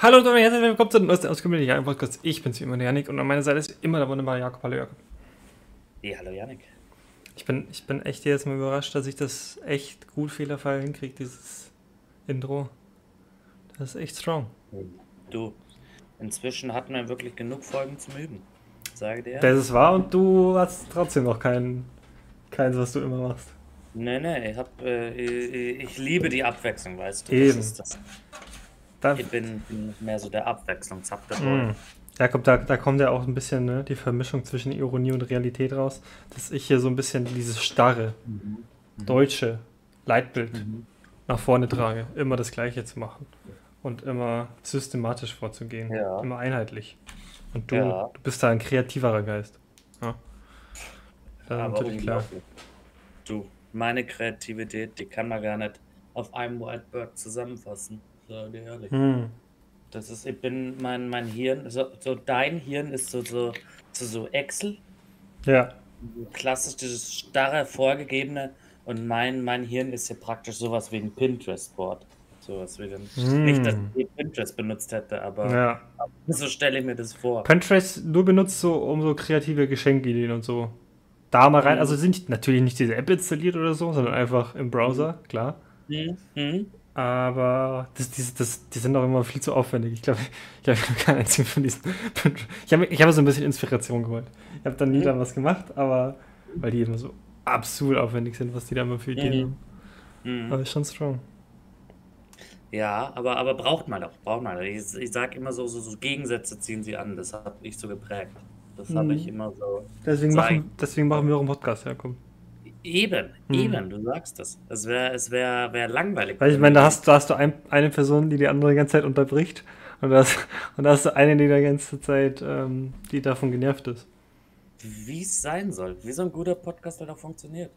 Hallo und herzlich willkommen zu den neuesten Ausgabe der Podcast. Ich bin's wie immer der Janik und an meiner Seite ist immer der wunderbare Jakob. Hallo Jakob. Ja, hallo Janik. Ich bin, ich bin echt jetzt mal überrascht, dass ich das echt gut fehlerfrei hinkriege, dieses Intro. Das ist echt strong. Du, inzwischen hatten wir wirklich genug Folgen zum Üben. Sage dir. Das ist wahr und du hast trotzdem noch kein, keins, was du immer machst. Nee, nee, ich, hab, äh, ich, ich liebe die Abwechslung, weißt du. Eben. Das ist das. Da, Ich bin, mehr so der Abwechslungshafte. Mm. Jakob, da, da kommt ja auch ein bisschen ne, die Vermischung zwischen Ironie und Realität raus, dass ich hier so ein bisschen dieses starre, Mhm. deutsche Leitbild Mhm. nach vorne trage, immer das Gleiche zu machen und immer systematisch vorzugehen, Ja. immer einheitlich. Und du, Ja. du bist da ein kreativerer Geist. Ja. Aber natürlich klar. Du, meine Kreativität, die kann man gar nicht auf einem Whiteboard zusammenfassen. Sag dir ehrlich. Hm. Das ist, ich bin, mein, mein Hirn, so, so dein Hirn ist so, so, so, so Excel, Ja, so klassisch dieses starre, vorgegebene und mein, mein Hirn ist ja praktisch sowas wie ein Pinterest-Board. Sowas wie ein, Hm. nicht, dass ich Pinterest benutzt hätte, aber ja. so stelle ich mir das vor. Pinterest nur benutzt so, um so kreative Geschenkideen und so. Da mal rein, Mhm. also sind natürlich nicht diese App installiert oder so, sondern einfach im Browser, klar. Hm, hm. Aber das, das, das, die sind doch immer viel zu aufwendig. Ich glaube, ich, glaub, habe keinen einzigen von diesen. Ich habe ich hab so ein bisschen Inspiration geholt. Ich habe dann nie Mhm. da was gemacht, aber weil die immer so absurd aufwendig sind, was die da immer für Ideen Mhm. haben. Hm. Aber ist schon strong. Ja, aber, aber braucht man doch, braucht man. Ich, ich sage immer so, so, so Gegensätze ziehen sie an. Das habe ich so geprägt. Das habe Mhm. ich immer so. Deswegen machen, deswegen machen wir auch einen Podcast, ja, komm. Eben, Mhm. eben, du sagst das. Es wäre es wär, wär langweilig. Weil ich meine, da hast, da hast du ein, eine Person, die die andere die ganze Zeit unterbricht. Und da hast, und da hast du eine, die die ganze Zeit, ähm, die davon genervt ist. Wie es sein soll. Wie so ein guter Podcast halt auch funktioniert.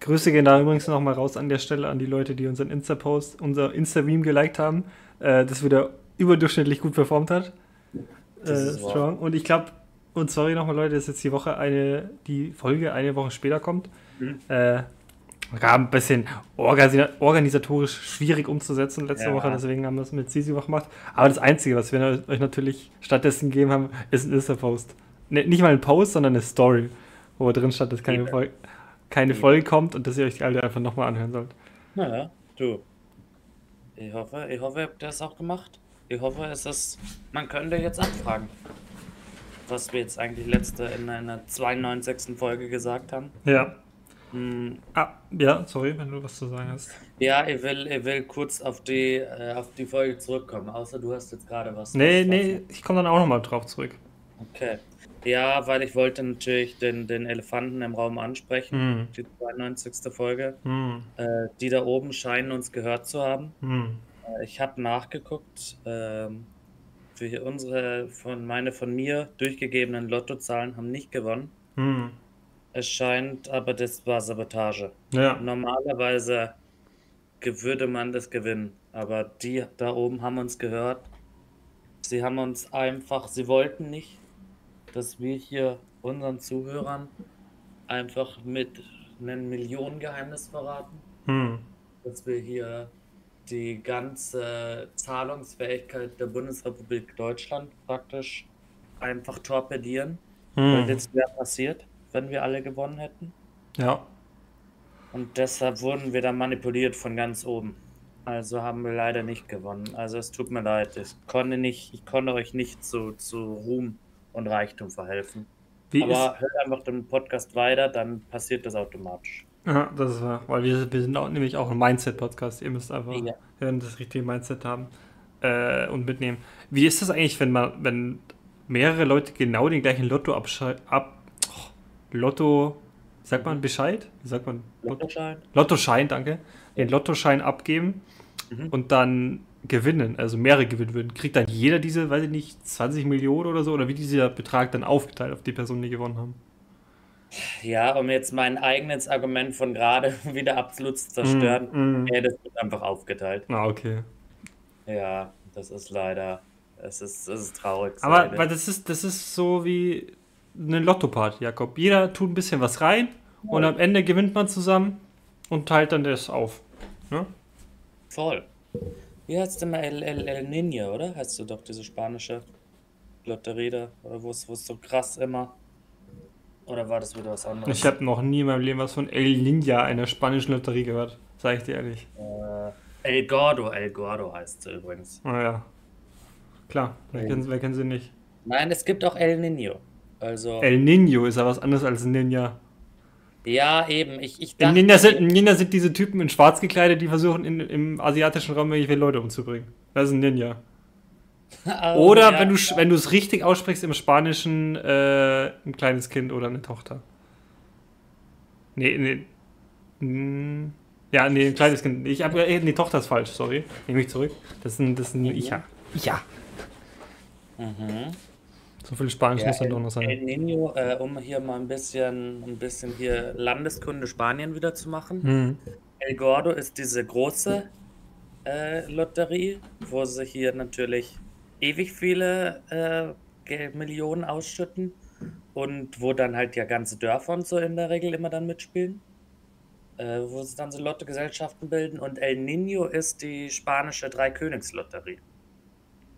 Grüße gehen da übrigens nochmal raus an der Stelle an die Leute, die unseren Insta-Post, unser Insta-Meme geliked haben, äh, das wieder überdurchschnittlich gut performt hat. Äh, wahr. strong. Und ich glaube, und sorry nochmal Leute, dass jetzt die Woche eine, die Folge eine Woche später kommt. Mhm. Äh, war ein bisschen organisa organisatorisch schwierig umzusetzen letzte Ja. Woche, deswegen haben wir es mit Sisi gemacht. Aber das Einzige, was wir euch natürlich stattdessen gegeben haben, ist ein Insta-Post. Ne, nicht mal ein Post, sondern eine Story, wo drin stand, dass keine, Eben. Folge, keine. Folge kommt und dass ihr euch die alte einfach nochmal anhören sollt. Naja, du. Ich hoffe, ich hoffe, ihr habt das auch gemacht. Ich hoffe, es ist. Man könnte jetzt abfragen, was wir jetzt eigentlich letzte in einer 92. Folge gesagt haben. Ja. Hm, Ah, ja, sorry, wenn du was zu sagen hast. Ja, ich will, ich will kurz auf die, äh, auf die Folge zurückkommen, außer du hast jetzt gerade was. Nee, nee, ich komme dann auch nochmal drauf zurück. Okay. Ja, weil ich wollte natürlich den, den Elefanten im Raum ansprechen, Hm. die 92. Folge. Hm. Äh, die da oben scheinen uns gehört zu haben. Hm. Äh, ich habe nachgeguckt. Ähm, für unsere, von meine von mir durchgegebenen Lottozahlen haben nicht gewonnen. Es scheint, aber das war Sabotage. Ja. Normalerweise würde man das gewinnen, aber die da oben haben uns gehört. Sie haben uns einfach, sie wollten nicht, dass wir hier unseren Zuhörern einfach mit einem Millionengeheimnis verraten, Hm. dass wir hier die ganze Zahlungsfähigkeit der Bundesrepublik Deutschland praktisch einfach torpedieren. Weil Hm. das wäre passiert, wenn wir alle gewonnen hätten. Ja. Und deshalb wurden wir dann manipuliert von ganz oben. Also haben wir leider nicht gewonnen. Also es tut mir leid. Ich konnte nicht, ich konnte euch nicht zu, zu Ruhm und Reichtum verhelfen. Wie Aber hört einfach den Podcast weiter, dann passiert das automatisch. Ja, das ist wahr. Weil wir, wir sind auch, nämlich auch ein Mindset-Podcast. Ihr müsst einfach Ja. hören, das richtige Mindset haben äh, und mitnehmen. Wie ist das eigentlich, wenn man, wenn mehrere Leute genau den gleichen Lotto abschei- ab. Lotto. Sagt man Bescheid? Wie sagt man? Lotto? Lottoschein? Lottoschein, danke. Den Lottoschein abgeben Mhm. und dann gewinnen, also mehrere gewinnen würden. Kriegt dann jeder diese, weiß ich nicht, 20 Millionen oder so? Oder wie dieser Betrag dann aufgeteilt auf die Personen, die gewonnen haben? Ja, um jetzt mein eigenes Argument von gerade wieder absolut zu zerstören, Mm, mm. ja, das wird einfach aufgeteilt. Ah, okay. Ja, das ist leider, es ist, es ist traurig. Aber weil das ist, das ist so wie eine Lotto-Party, Jakob. Jeder tut ein bisschen was rein und am Ende gewinnt man zusammen und teilt dann das auf. Ne? Voll. wie heißt denn mal El, El, El Niño, oder? Heißt du doch diese spanische Lotterie da? Oder wo es so krass immer. Oder war das wieder was anderes? Ich habe noch nie in meinem Leben was von El Ninja, einer spanischen Lotterie, gehört. Sag ich dir ehrlich. Äh, El Gordo, El Gordo heißt sie übrigens. Naja. Klar, wer, kennt, wer kennt sie nicht? Nein, es gibt auch El Niño. Also. El Niño ist ja was anderes als ein Ninja. Ja, eben. Ich, ich dachte, Ninja, sind, Ninja sind diese Typen in schwarz gekleidet, die versuchen in, im asiatischen Raum irgendwelche Leute umzubringen. Das ist ein Ninja. oh, oder ja. wenn du wenn du es richtig aussprichst im Spanischen äh, ein kleines Kind oder eine Tochter. Nee, nee. Hm. Ja, nee, ein kleines Kind. Ich habe äh, nee, Tochter ist falsch, sorry. Nehme ich zurück. Das ist ein, das ist ein Icha. Icha. Mhm. So viel Spanisch ja, muss dann doch noch sein. El Nino, äh, um hier mal ein bisschen, ein bisschen hier Landeskunde Spanien wieder zu machen. Mhm. El Gordo ist diese große äh, Lotterie, wo sie hier natürlich ewig viele äh, Millionen ausschütten und wo dann halt ja ganze Dörfer und so in der Regel immer dann mitspielen. Äh, wo sie dann so Lottogesellschaften bilden. Und El Nino ist die spanische Dreikönigslotterie.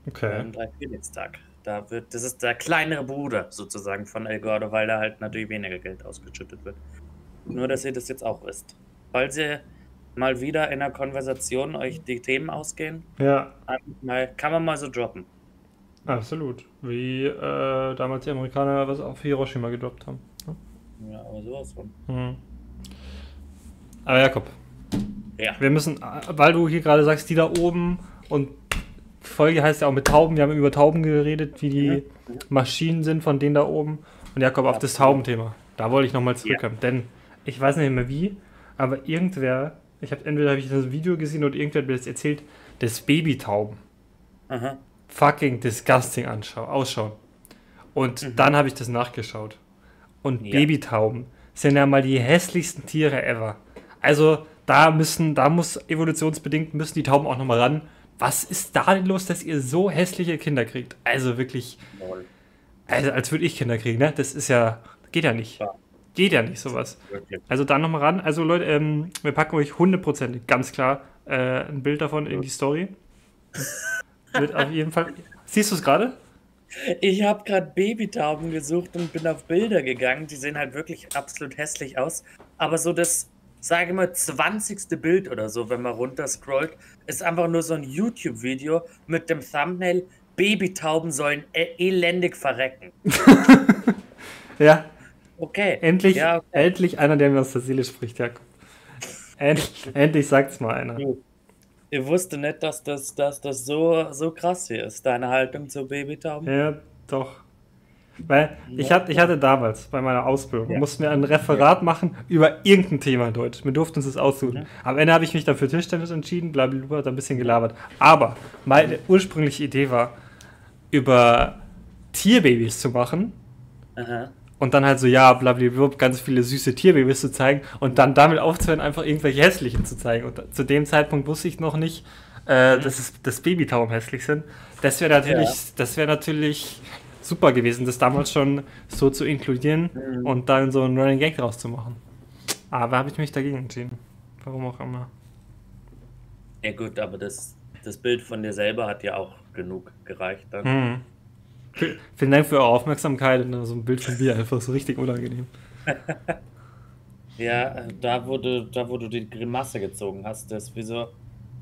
Okay. Am Dreikönigstag. Da wird, das ist der kleinere Bruder sozusagen von El Gordo, weil da halt natürlich weniger Geld ausgeschüttet wird. Nur, dass ihr das jetzt auch wisst. Falls ihr mal wieder in einer Konversation euch die Themen ausgehen, ja. mal, kann man mal so droppen. Absolut. Wie äh, damals die Amerikaner was auf Hiroshima gedroppt haben. Ja, ja aber sowas von. Mhm. Aber Jakob. Ja. Wir müssen, weil du hier gerade sagst, die da oben und Folge heißt ja auch mit Tauben. Wir haben über Tauben geredet, wie die ja. Maschinen sind von denen da oben. Und Jakob, auf das Taubenthema. Da wollte ich nochmal zurückkommen. Ja. Denn ich weiß nicht mehr wie, aber irgendwer, ich habe entweder habe ich das Video gesehen oder irgendwer hat mir das erzählt, das Babytauben. Aha. Fucking disgusting anschauen, ausschauen. Und mhm. dann habe ich das nachgeschaut. Und. Babytauben sind ja mal die hässlichsten Tiere ever. Also da müssen, da muss evolutionsbedingt müssen die Tauben auch nochmal ran was ist da denn los, dass ihr so hässliche Kinder kriegt? Also wirklich. Also als würde ich Kinder kriegen, ne? Das ist ja. Geht ja nicht. Geht ja nicht, sowas. Also da nochmal ran. Also Leute, ähm, wir packen euch hundertprozentig, ganz klar, äh, ein Bild davon in die Story. Wird auf jeden Fall. Siehst du es gerade? Ich habe gerade Babytauben gesucht und bin auf Bilder gegangen. Die sehen halt wirklich absolut hässlich aus. Aber so das sage mal, 20. Bild oder so, wenn man runterscrollt, ist einfach nur so ein YouTube-Video mit dem Thumbnail Babytauben sollen e elendig verrecken. ja. Okay. Endlich, ja, okay. endlich einer, der mir aus der Seele spricht, Jakob. Endlich, endlich sagt's mal einer. Ich wusste nicht, dass das, dass das so, so krass hier ist, deine Haltung zu Babytauben. Ja, doch. Weil ich, hatte, ich hatte damals bei meiner Ausbildung, ja. mussten wir ein Referat ja. machen über irgendein Thema in Deutsch. Wir durften uns das aussuchen. Ja. Am Ende habe ich mich dann für Tischtennis entschieden, blablabla, hat ein bisschen gelabert. Aber meine ursprüngliche Idee war, über Tierbabys zu machen. Aha. Und dann halt so, ja, blablabla, ganz viele süße Tierbabys zu zeigen und dann damit aufzuhören, einfach irgendwelche hässlichen zu zeigen. Und zu dem Zeitpunkt wusste ich noch nicht, äh, mhm. dass, es, dass Babytauben hässlich sind. Das wäre natürlich, das wäre natürlich super gewesen, das damals schon so zu inkludieren mhm. und dann so einen Running Gag draus zu machen. Aber habe ich mich dagegen entschieden. Warum auch immer. Ja gut, aber das, das Bild von dir selber hat ja auch genug gereicht dann. Mhm. Vielen Dank für eure Aufmerksamkeit und so ein Bild von dir einfach so richtig unangenehm. ja, da wo, du, da wo du die Grimasse gezogen hast, das wie so,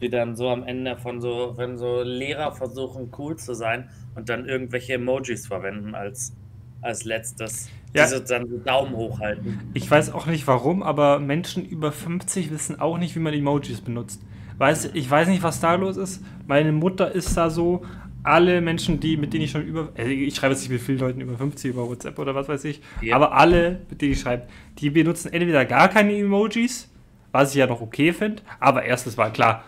wie dann so am Ende von so, wenn so Lehrer versuchen cool zu sein und dann irgendwelche Emojis verwenden als, als letztes. Ja. Die so dann so Daumen hochhalten. Ich weiß auch nicht warum, aber Menschen über 50 wissen auch nicht, wie man Emojis benutzt. Weiß, ich weiß nicht, was da los ist. Meine Mutter ist da so. Alle Menschen, die, mit denen ich schon über. Also ich schreibe jetzt nicht mit vielen Leuten über 50 über WhatsApp oder was weiß ich. Ja. Aber alle, mit denen ich schreibe, die benutzen entweder gar keine Emojis, was ich ja noch okay finde. Aber erstes war klar,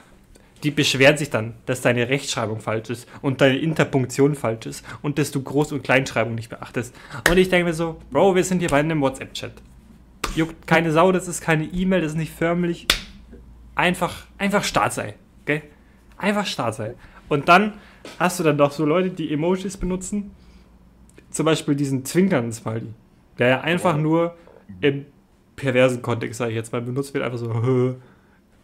die beschweren sich dann, dass deine Rechtschreibung falsch ist und deine Interpunktion falsch ist und dass du Groß- und Kleinschreibung nicht beachtest. Und ich denke mir so, Bro, wir sind hier bei einem WhatsApp-Chat. Juckt keine Sau, das ist keine E-Mail, das ist nicht förmlich. Einfach, einfach Start sei. Okay? Einfach Start sei. Und dann hast du dann doch so Leute, die Emojis benutzen. Zum Beispiel diesen zwinkernden Smiley. Der ja einfach nur im perversen Kontext, sage ich jetzt mal, benutzt wird, einfach so,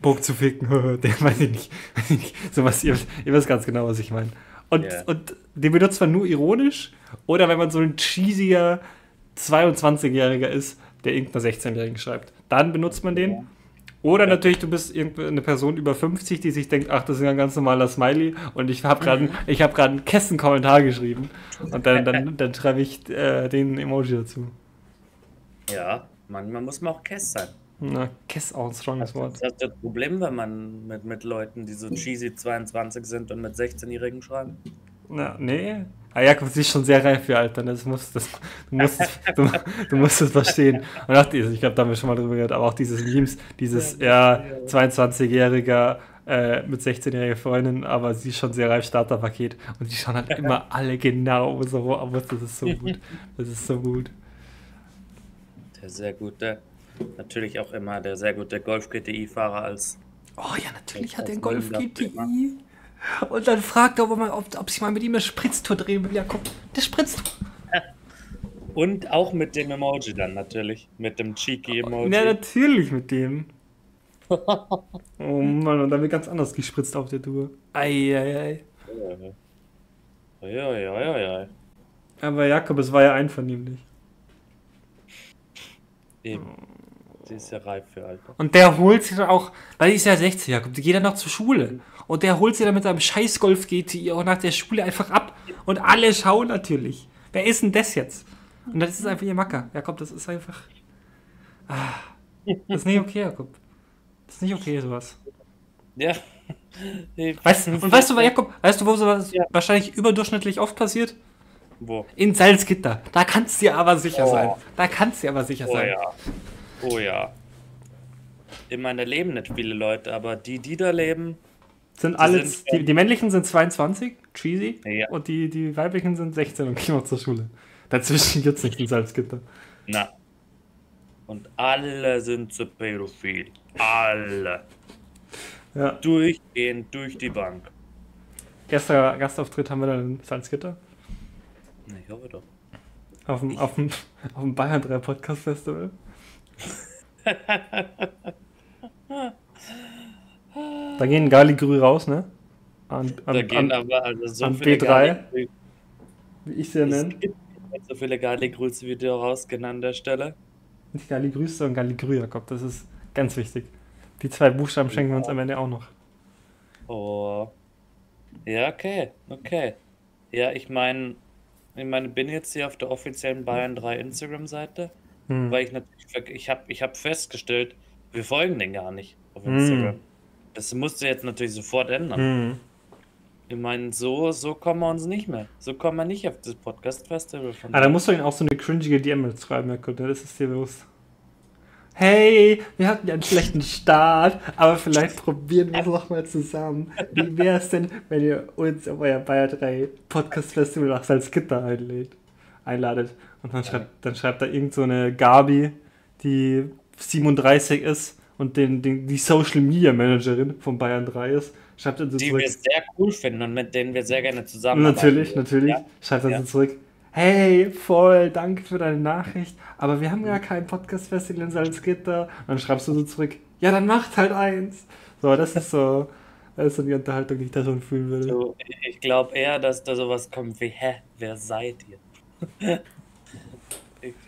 Bock zu ficken. den weiß ich nicht. Weiß ich nicht. So was, ihr, ihr wisst ganz genau, was ich meine. Und, Ja. und den benutzt man nur ironisch oder wenn man so ein cheesiger 22-Jähriger ist, der irgendeiner 16-Jährigen schreibt. Dann benutzt man den. Oder natürlich, du bist irgendeine Person über 50, die sich denkt, ach, das ist ja ein ganz normaler Smiley und ich habe gerade ich hab gerade einen Kessen-Kommentar geschrieben und dann, dann, dann schreibe ich äh, den Emoji dazu. Ja, manchmal muss man auch Kess sein. Na, Kess auch ein stronges Wort. Das ist das Problem, wenn man mit, mit Leuten, die so cheesy 22 sind und mit 16-Jährigen schreiben. Na, nee. Ah, Jakob ist schon sehr reif für Alter. Das muss, das, du, musst, es- du, du musst es verstehen. Und auch dieses, ich glaube, da haben wir schon mal drüber gehört, aber auch dieses Memes, dieses, ja, 22-Jähriger äh, mit 16-jähriger Freundin, aber sie ist schon sehr reif, Starterpaket. Und die schauen halt immer alle genau so aus. Das ist so gut. Das ist so gut. Der sehr gute, natürlich auch immer der sehr gute Golf GTI-Fahrer als Oh ja, natürlich hat er einen Golf GTI. Und dann fragt er, ob, man, ob, ob sich mal mit ihm eine Spritztour drehen will. Ja, komm, der Spritztour. und auch mit dem Emoji dann natürlich, mit dem cheeky Emoji. Ja, natürlich mit dem. Oh Mann, und dann wird ganz anders gespritzt auf der Tour. Eieiei. Ja. Aber Jakob, es war ja einvernehmlich. Eben. Sie ist ja reif für Alter. Und der holt sich dann auch, weil die ist ja 16, Jakob, die geht dann noch zur Schule. Und der holt sie dann mit seinem scheiß Golf GTI auch nach der Schule einfach ab. Und alle schauen natürlich. Wer ist denn das jetzt? Und das ist einfach ihr Macker. Jakob, das ist einfach. Ah, das ist nicht okay, Jakob. Das ist nicht okay, sowas. Ja. Weißt, und weißt du, Jakob, weißt du, wo sowas Ja. wahrscheinlich überdurchschnittlich oft passiert? Wo? In Salzgitter. Da kannst du dir aber sicher Oh. sein. Da kannst du dir aber sicher Oh sein. ja. Oh ja. In meiner leben nicht viele Leute, aber die, die da leben, Sind alle, sind die, die männlichen sind 22, cheesy, Ja. und die, die weiblichen sind 16 und gehen noch zur Schule. Dazwischen gibt's nicht in Salzgitter. na. Und alle sind zu pädophil. Alle. Ja. Durchgehend durch die Bank. Erster Gastauftritt haben wir dann in Salzgitter. Ich hoffe doch. Auf dem, auf dem, auf dem Bayern 3 Podcast Festival. Da gehen Galigrü raus, ne? An, an, Da gehen an, aber also so an viele B3. Galli- wie ich sie ja Es nenne. gibt nicht so viele Galli-Grüße wie du rausgehen an der Stelle. Nicht Galigrü, sondern Galigrü, Jakob. Das ist ganz wichtig. Die zwei Buchstaben schenken wir uns am Ende auch noch. Oh. Ja, okay, okay. Ja, ich meine, ich meine, bin jetzt hier auf der offiziellen Bayern 3 Instagram-Seite, Hm. weil ich natürlich, ich habe ich hab festgestellt, wir folgen den gar nicht auf Hm. Instagram. Das musst du jetzt natürlich sofort ändern. Hm. Ich meine, so, so kommen wir uns nicht mehr. So kommen wir nicht auf das Podcast-Festival von Ah, da musst du ihnen auch so eine cringige DM schreiben, Jakob. ne? Das ist dir bewusst. Hey, wir hatten ja einen schlechten Start, aber vielleicht probieren wir es noch mal zusammen. Wie wäre es denn, wenn ihr uns auf euer Bayer 3 Podcast Festival nach Salzgitter einlädt, einladet? Und dann schreibt, dann schreibt da irgend so eine Gabi, die 37 ist und den, den, die Social Media Managerin von Bayern 3 ist, schreibt dann so die zurück. wir sehr cool finden und mit denen wir sehr gerne zusammen Natürlich, natürlich. Ja. Schreibt dann Ja. so zurück. Hey, voll, danke für deine Nachricht, aber wir haben ja kein Podcast-Festival in Salzgitter. Und dann schreibst du so zurück, ja, dann macht halt eins. So, das ist so, das ist so die Unterhaltung, die ich da schon fühlen würde. So, ich glaube eher, dass da sowas kommt wie, hä, wer seid ihr?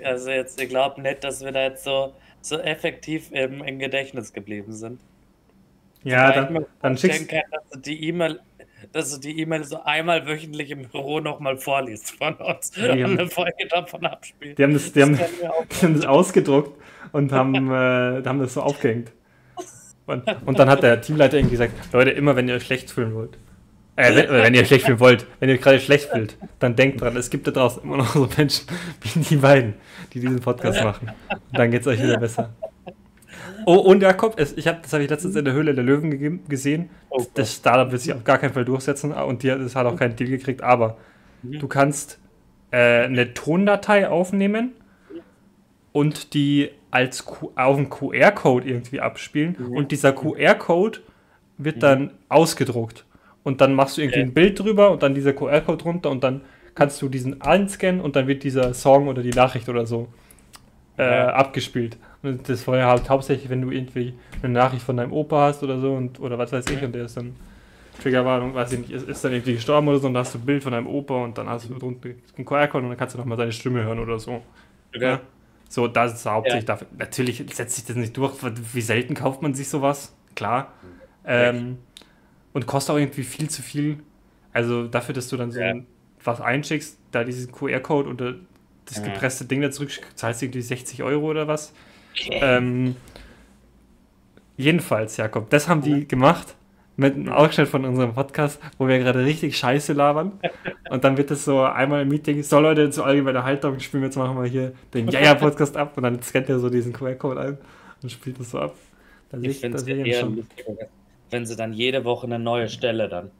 Also jetzt, ich glaube nicht, dass wir da jetzt so, so effektiv im, im Gedächtnis geblieben sind. Ja, Weil ich dann, dann schickst kann, dass du die E-Mail, dass du die E-Mail so einmal wöchentlich im Büro nochmal vorliest von uns Ja. und eine Folge davon abspielst. die haben das, die haben, die haben das ausgedruckt und haben, äh, haben das so aufgehängt. Und, und dann hat der Teamleiter irgendwie gesagt, Leute, immer wenn ihr euch schlecht fühlen wollt, äh, wenn, wenn ihr schlecht fühlen wollt, wenn ihr gerade schlecht fühlt, dann denkt dran, es gibt da draußen immer noch so Menschen wie die beiden, die diesen Podcast machen. Und dann geht es euch wieder besser. Oh, und Jakob, es, ich hab, das habe ich letztens in der Höhle der Löwen gegeben, gesehen. Oh. Das Startup wird sich auf gar keinen Fall durchsetzen und die, das hat auch keinen Deal gekriegt, aber Mhm. du kannst äh, eine Tondatei aufnehmen und die als Q auf einen QR-Code irgendwie abspielen Mhm. und dieser QR-Code wird dann ausgedruckt und dann machst du irgendwie Ja. ein Bild drüber und dann dieser QR-Code drunter und dann kannst du diesen anscannen und dann wird dieser Song oder die Nachricht oder so äh, Ja. abgespielt. Und das war ja halt hauptsächlich, wenn du irgendwie eine Nachricht von deinem Opa hast oder so und oder was weiß ich, und der ist dann Triggerwarnung, weiß ich nicht, ist, ist dann irgendwie gestorben oder so und dann hast du ein Bild von deinem Opa und dann hast du drunter einen QR-Code und dann kannst du nochmal seine Stimme hören oder so. Okay. Ja. So, das ist hauptsächlich Ja. dafür. Natürlich setzt sich das nicht durch, wie selten kauft man sich sowas, klar. Ähm, und kostet auch irgendwie viel zu viel. Also dafür, dass du dann so Ja. was einschickst, da diesen QR-Code und äh, das Ja. gepresste Ding da zurück, zahlst du irgendwie 60 Euro oder was. Ähm, jedenfalls, Jakob, das haben die gemacht mit einem Ausschnitt von unserem Podcast, wo wir gerade richtig Scheiße labern. Und dann wird es so einmal im Meeting, so Leute, zur allgemeinen Haltung spielen wir jetzt machen wir hier den Jaja-Podcast ab und dann scannt er so diesen QR-Code ein und spielt das so ab. Da sehe Ich sehe ich ihn eher schon. lustiger, wenn sie dann jede Woche eine neue Stelle dann.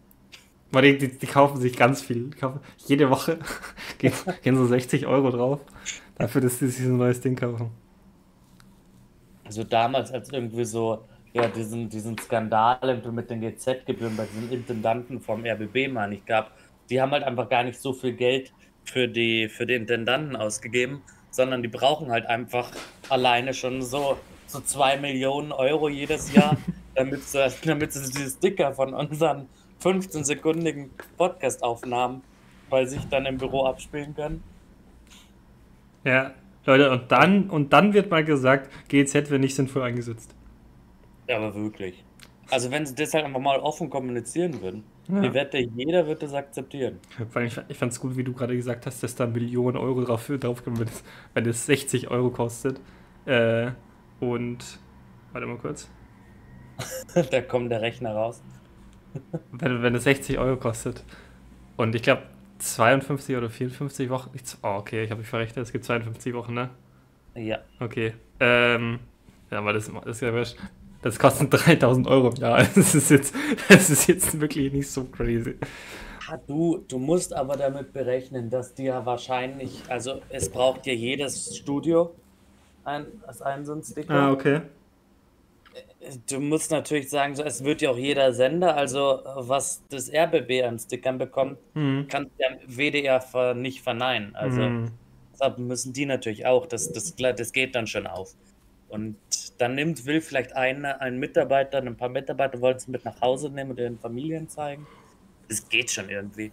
Die, die, die kaufen sich ganz viel. Kaufen, jede Woche gehen, gehen so 60 Euro drauf, dafür, dass sie sich so ein neues Ding kaufen. Also damals, als irgendwie so, ja, diesen, diesen Skandal mit den GZ-Gebühren bei diesen Intendanten vom RBB mal nicht gab, die haben halt einfach gar nicht so viel Geld für die, für die Intendanten ausgegeben, sondern die brauchen halt einfach alleine schon so, so zwei Millionen Euro jedes Jahr, damit sie, damit sie diese Sticker von unseren 15-sekundigen Podcast-Aufnahmen bei sich dann im Büro abspielen können. Ja, Leute, und dann, und dann wird mal gesagt, GEZ wird nicht sinnvoll eingesetzt. Ja, aber wirklich. Also wenn sie das halt einfach mal offen kommunizieren würden, Ja. ich wette, jeder wird das akzeptieren. Ich fand es gut, wie du gerade gesagt hast, dass da Millionen Euro drauf, drauf kommen, wenn es, wenn es 60 Euro kostet. Äh, und, warte mal kurz. da kommt der Rechner raus. Wenn, wenn es 60 Euro kostet. Und ich glaube, 52 oder 54 Wochen. Oh, okay, ich habe mich verrechnet. Es gibt 52 Wochen, ne? Ja. Okay. Ähm, ja, aber das, das ist ja wurscht. Das kostet 3000 Euro im Jahr. Das ist jetzt, das ist jetzt wirklich nicht so crazy. Ah, Du, du musst aber damit berechnen, dass ja wahrscheinlich, also es braucht ja jedes Studio ein, als einen so einen Sticker. Ah, okay. Du musst natürlich sagen, so, es wird ja auch jeder Sender, also was das RBB an Stickern bekommt, Mhm. kann der WDR nicht verneinen. Also Mhm. deshalb müssen die natürlich auch, das, das, das geht dann schon auf. Und dann nimmt, will vielleicht eine, ein Mitarbeiter, ein paar Mitarbeiter wollen es mit nach Hause nehmen und ihren Familien zeigen. Das geht schon irgendwie.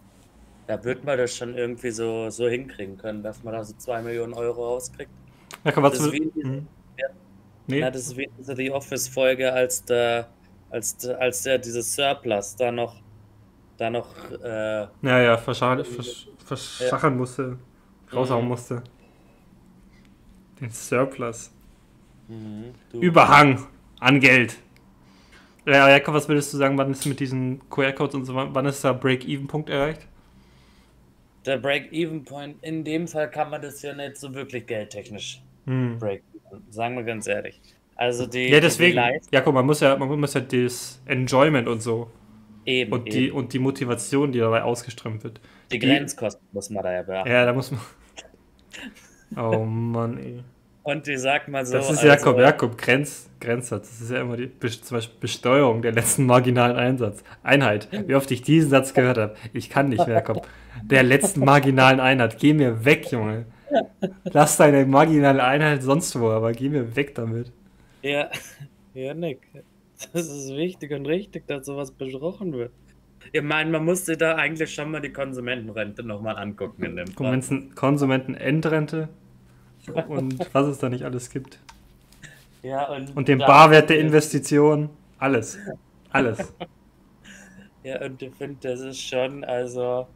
Da wird man das schon irgendwie so, so hinkriegen können, dass man da so 2 Millionen Euro rauskriegt. Ja, komm, was Das ist wie- Mhm. Nee. Ja, das ist wie diese The Office-Folge, als der, als, der, als der dieses Surplus da noch, da noch, äh, Ja, ja, verschachern, versch, verschachern musste, raushauen Mhm. musste. Den Surplus. du, Überhang an Geld. Ja, Jakob, was würdest du sagen, wann ist mit diesen QR-Codes und so, wann ist der Break-Even-Punkt erreicht? der Break-Even-Point, in dem Fall kann man das ja nicht so wirklich geldtechnisch Hm. Break-Even, sagen wir ganz ehrlich. Also die, Ja, deswegen. die Leist- Jakob, man muss ja, man muss ja das Enjoyment und so eben, und die, eben. und die Motivation, die dabei ausgeströmt wird. die die- Grenzkosten muss man da ja beachten. Ja, da muss man. Oh Mann, ey. Und die sagt mal so, Das ist also, Jakob, Jakob, Grenz, Grenzsatz. Das ist ja immer die zum Beispiel Besteuerung der letzten marginalen Einsatz. Einheit. Wie oft ich diesen Satz gehört habe. Ich kann nicht mehr, Jakob. Der letzten marginalen Einheit. Geh mir weg, Junge. Lass deine marginale Einheit sonst wo, aber geh mir weg damit. Ja, ja, Nick. Das ist wichtig und richtig, dass sowas besprochen wird. Ich meine, man muss sich da eigentlich schon mal die Konsumentenrente nochmal angucken in dem Fall. Konsumenten, Konsumentenendrente und was es da nicht alles gibt. Ja, und, Und den Barwert der Investition. Alles. Alles. Ja, und ich finde, das ist schon, also,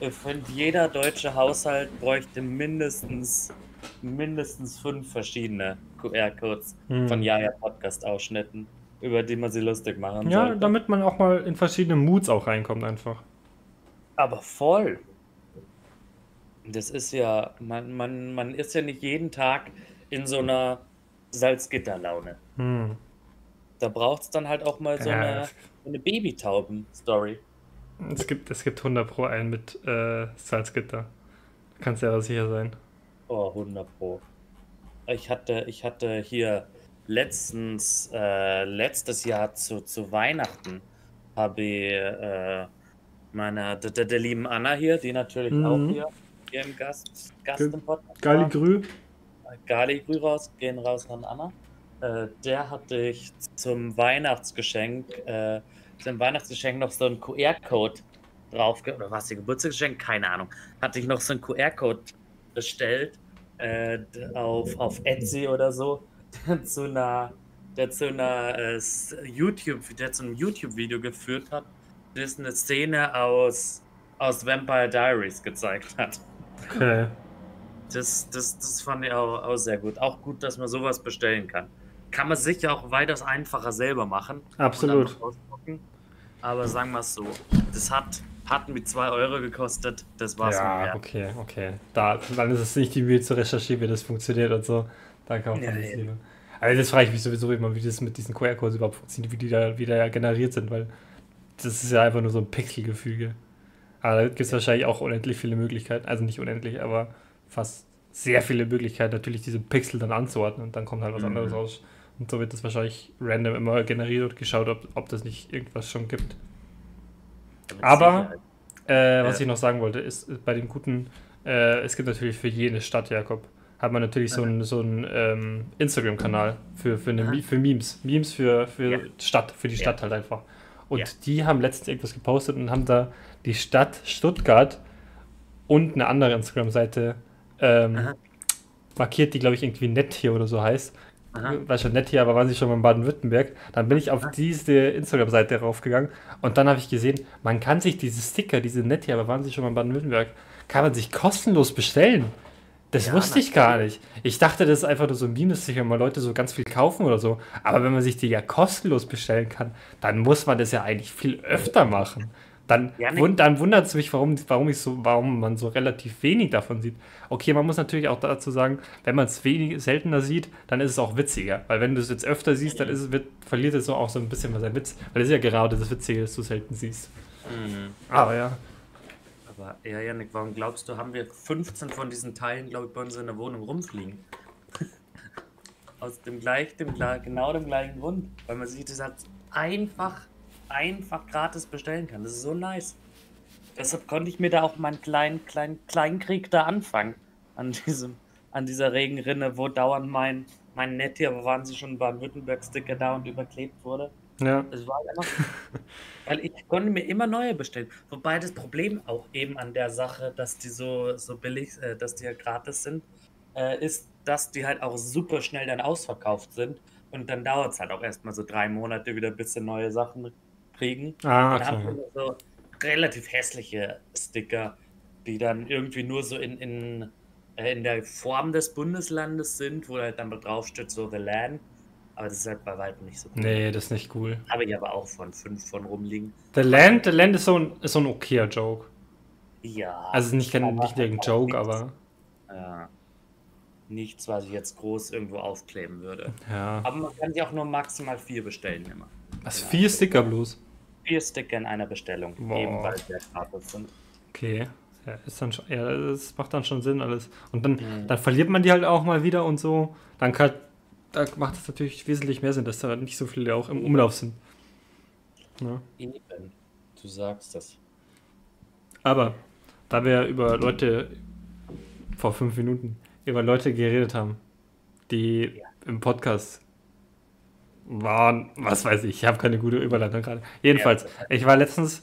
ich finde, jeder deutsche Haushalt bräuchte mindestens, mindestens fünf verschiedene QR-Codes Hm. von Jaja-Podcast-Ausschnitten, über die man sie lustig machen Ja, sollte. damit man auch mal in verschiedene Moods auch reinkommt einfach. Aber voll. Das ist ja, man, man, man ist ja nicht jeden Tag in so einer Salzgitterlaune. Hm. Da braucht es dann halt auch mal so Ja, eine, eine Babytauben-Story. Es gibt, es gibt 100 Pro einen mit äh, Salzgitter. Kannst ja sicher sein. Oh, 100 Pro. Ich hatte, ich hatte hier letztens, äh, letztes Jahr zu, zu Weihnachten habe ich äh, meiner, der, der, lieben Anna hier, die natürlich Mhm. auch hier, hier im Gast, Gast Ge- im Podcast war. Grü. Gali Grü raus, gehen raus an Anna. Äh, der hatte ich zum Weihnachtsgeschenk, äh, zum Weihnachtsgeschenk noch so einen QR-Code drauf, oder was, ihr Geburtstagsgeschenk? Keine Ahnung. Hatte ich noch so einen QR-Code bestellt äh, auf, auf Etsy oder so, der zu einer, der zu einer äh, YouTube, der zu einem YouTube-Video geführt hat, das eine Szene aus, aus Vampire Diaries gezeigt hat. Okay. Das, das, das fand ich auch, auch sehr gut. Auch gut, dass man sowas bestellen kann. Kann man sicher auch weitaus einfacher selber machen. Absolut. Aber sagen wir es so, das hat, hat mit 2 Euro gekostet, das war's Ja, wert. okay, okay. Da, dann ist es nicht die Mühe zu recherchieren, wie das funktioniert und so. Da kauft man Ja, das lieber. Aber das frage ich mich sowieso immer, wie das mit diesen QR-Codes überhaupt funktioniert, wie die da wieder generiert sind, weil das ist ja einfach nur so ein Pixelgefüge. Aber da gibt es wahrscheinlich auch unendlich viele Möglichkeiten, also nicht unendlich, aber fast sehr viele Möglichkeiten, natürlich diese Pixel dann anzuordnen und dann kommt halt was Mhm. anderes raus. Und so wird das wahrscheinlich random immer generiert und geschaut, ob, ob das nicht irgendwas schon gibt. Aber-. Äh, was Ja. ich noch sagen wollte, ist äh, bei dem guten, äh, es gibt natürlich für jede Stadt, Jakob, hat man natürlich so einen so einen, ähm, Instagram-Kanal für, für, eine, für Memes. Memes für, für Ja. Stadt, für die Ja. Stadt halt einfach. Und Ja. die haben letztens irgendwas gepostet und haben da die Stadt Stuttgart und eine andere Instagram-Seite ähm, markiert, die glaube ich irgendwie nett hier oder so heißt. War schon nett hier, aber waren sie schon mal in Baden-Württemberg. Dann bin ich auf diese Instagram-Seite raufgegangen und dann habe ich gesehen, man kann sich diese Sticker, diese nett hier, aber waren sie schon mal in Baden-Württemberg, kann man sich kostenlos bestellen. Das Ja, wusste ich gar nicht. Ich dachte, das ist einfach nur so ein Meme, dass sich ja mal Leute so ganz viel kaufen oder so. Aber wenn man sich die ja kostenlos bestellen kann, dann muss man das ja eigentlich viel öfter machen. Dann, Ja, wund, dann wundert es mich, warum, warum, ich so, warum man so relativ wenig davon sieht. Okay, man muss natürlich auch dazu sagen, wenn man es seltener sieht, dann ist es auch witziger. Weil wenn du es jetzt öfter siehst, dann ist es, wird, verliert es auch so ein bisschen was sein Witz. Weil das ist ja gerade das Witzige, dass du selten siehst. Mhm. Aber ja. Aber ja, Janik, warum glaubst du, haben wir 15 von diesen Teilen, glaube ich, bei uns in der Wohnung rumfliegen? Aus dem gleich, dem, genau dem gleichen Grund. Weil man sich das halt einfach, einfach gratis bestellen kann. Das ist so nice. Deshalb konnte ich mir da auch meinen kleinen, kleinen, Kleinkrieg da anfangen. An diesem, an dieser Regenrinne, wo dauernd mein, mein Nettier, aber waren sie schon beim Württemberg-Sticker da und überklebt wurde. Ja. Es war einfach. weil ich konnte mir immer neue bestellen. Wobei das Problem auch eben an der Sache, dass die so, so billig, äh, dass die ja gratis sind, äh, ist, dass die halt auch super schnell dann ausverkauft sind. Und dann dauert es halt auch erstmal so drei Monate wieder, bis sie neue Sachen kriegen. Ah, Dann haben okay. wir so relativ hässliche Sticker, die dann irgendwie nur so in, in, äh, in der Form des Bundeslandes sind, wo halt dann drauf steht, so The Land. Aber das ist halt bei weitem nicht so cool. Nee, das ist nicht cool. Habe ich aber auch von fünf von rumliegen. The Land, The Land ist so ein, ist so ein okayer Joke. Ja. Also nicht, kein, nicht irgendein Joke, aber Ja. Nichts, was ich jetzt groß irgendwo aufkleben würde. ja. Aber man kann sich auch nur maximal vier bestellen immer. Was, Genau. vier Sticker bloß? Vier Sticker in einer Bestellung. Boah. Eben weil ja gratis sind. Okay. Ja, ist dann schon, ja, das macht dann schon Sinn alles. Und dann, Mhm. dann verliert man die halt auch mal wieder und so. Dann kann, da macht es natürlich wesentlich mehr Sinn, dass da nicht so viele auch im Umlauf sind. Ja. Eben. Du sagst das. Aber da wir über Leute vor fünf Minuten über Leute geredet haben, die Ja. im Podcast waren, was weiß ich, ich habe keine gute Überleitung gerade. Jedenfalls, ich war letztens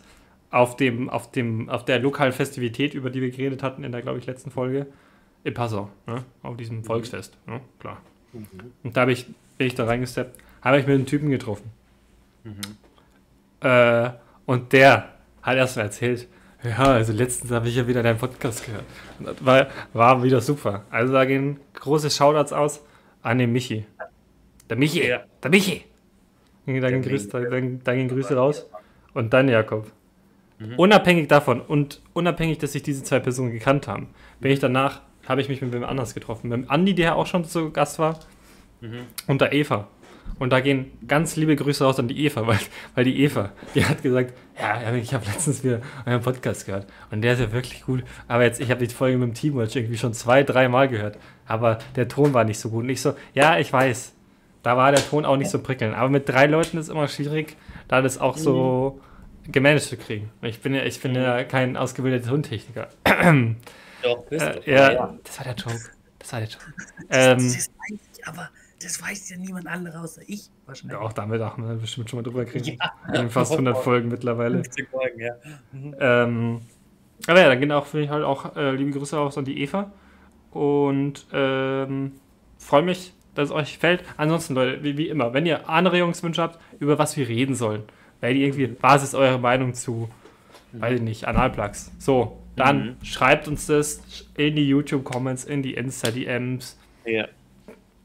auf dem, auf dem, auf der lokalen Festivität, über die wir geredet hatten in der, glaube ich, letzten Folge, in Passau, ne? auf diesem Volksfest, ne? klar. Mhm. Und da ich, bin ich da reingesteppt, habe ich mit einem Typen getroffen. Mhm. Äh, und der hat erst mal erzählt, ja, also letztens habe ich ja wieder deinen Podcast gehört. Und das war, war wieder super. Also da gehen große Shoutouts aus an den Michi. Der Michi, Ja. der Michi. Da gehen, Grüße, da, da gehen Grüße raus. Und dann Jakob. Mhm. Unabhängig davon und unabhängig, dass sich diese zwei Personen gekannt haben, bin ich danach, habe ich mich mit wem anders getroffen. Mit Andi, der auch schon zu Gast war, Mhm. und der Eva. Und da gehen ganz liebe Grüße raus an die Eva, weil, weil die Eva, die hat gesagt, ja, ja, ich habe letztens wieder euren Podcast gehört und der ist ja wirklich gut. Aber jetzt, ich habe die Folge mit dem Teamwatch irgendwie schon zwei, drei Mal gehört, aber der Ton war nicht so gut. Und ich so, ja, ich weiß, da war der Ton auch nicht so prickelnd. Aber mit drei Leuten ist immer schwierig, da das auch so gemanagt zu kriegen. Ich bin ja, ich bin ja kein ausgebildeter Tontechniker. Doch, bist du. Äh, ja, das war der Joke. Das ich schon. Das, Ähm, das weiß ich, aber das weiß ja niemand andere außer ich wahrscheinlich. ja, auch damit haben wir bestimmt schon mal drüber gekriegt. Ja. In fast 100 Folgen mittlerweile. 50 Folgen, ja. Mhm. Ähm, aber ja, dann gehen auch für mich halt auch äh, liebe Grüße aus an die Eva. Und ähm, freue mich, dass es euch gefällt. Ansonsten, Leute, wie, wie immer, wenn ihr Anregungswünsche habt, über was wir reden sollen, weil ihr irgendwie, was ist eure Meinung zu, weiß ich nicht, Analplugs? So, dann Mhm. schreibt uns das in die YouTube-Comments, in die Insta-DMs. Ja,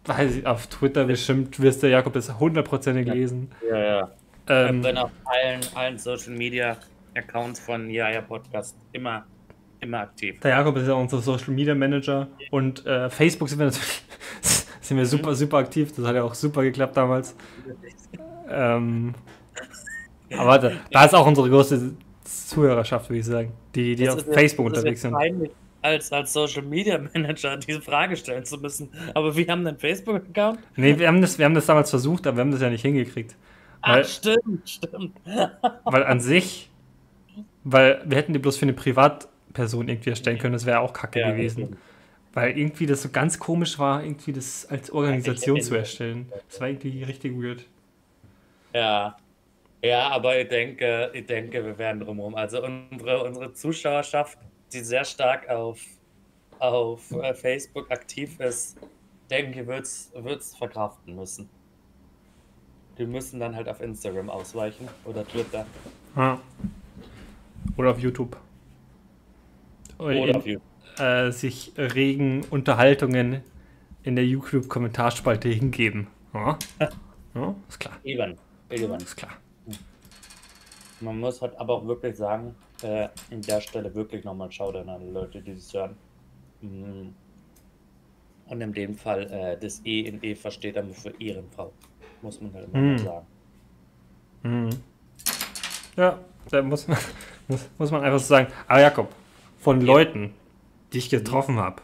Weiß ich, auf Twitter bestimmt wirst du Jakob das hundertprozentig lesen. ja, ja. Ähm, Ich bin auf allen, allen Social Media Accounts von Ja, ja Podcast immer, immer aktiv. Der Jakob ist ja unser Social Media Manager und äh, Facebook sind wir natürlich sind wir super, super aktiv. Das hat ja auch super geklappt damals. Ähm, aber da, da ist auch unsere größte Zuhörerschaft, würde ich sagen, die, die Das auf Facebook unterwegs sind. peinlich, Als, als Social Media Manager diese Frage stellen zu müssen. Aber wir haben einen Facebook-Account? Nee, wir haben, das, wir haben das damals versucht, aber wir haben das ja nicht hingekriegt. Weil, Ach, stimmt, stimmt. weil an sich, weil wir hätten die bloß für eine Privatperson irgendwie erstellen können, das wäre auch kacke Ja, gewesen. Weil irgendwie das so ganz komisch war, irgendwie das als Organisation zu erstellen. Das war irgendwie richtig weird. Ja. Ja, aber ich denke, ich denke, wir werden drumherum. Also unsere, unsere Zuschauerschaft, die sehr stark auf, auf äh, Facebook aktiv ist, denke ich, wird es verkraften müssen. Die müssen dann halt auf Instagram ausweichen oder Twitter Ja. Oder auf YouTube. Oder, oder in, auf YouTube. äh, sich regen Unterhaltungen in der YouTube-Kommentarspalte hingeben. Ja. ja, ist klar. Eben. Eben. Ist klar. Man muss halt aber auch wirklich sagen, äh, an der Stelle wirklich nochmal Shoutout an die Leute, die das hören. Mhm. Und in dem Fall äh, das E in Eva steht aber für Ehrenfrau. Muss man halt immer Mhm. sagen. Mhm. Ja, da muss man, muss, muss man einfach so sagen. Aber Jakob, von Ja. Leuten, die ich getroffen habe,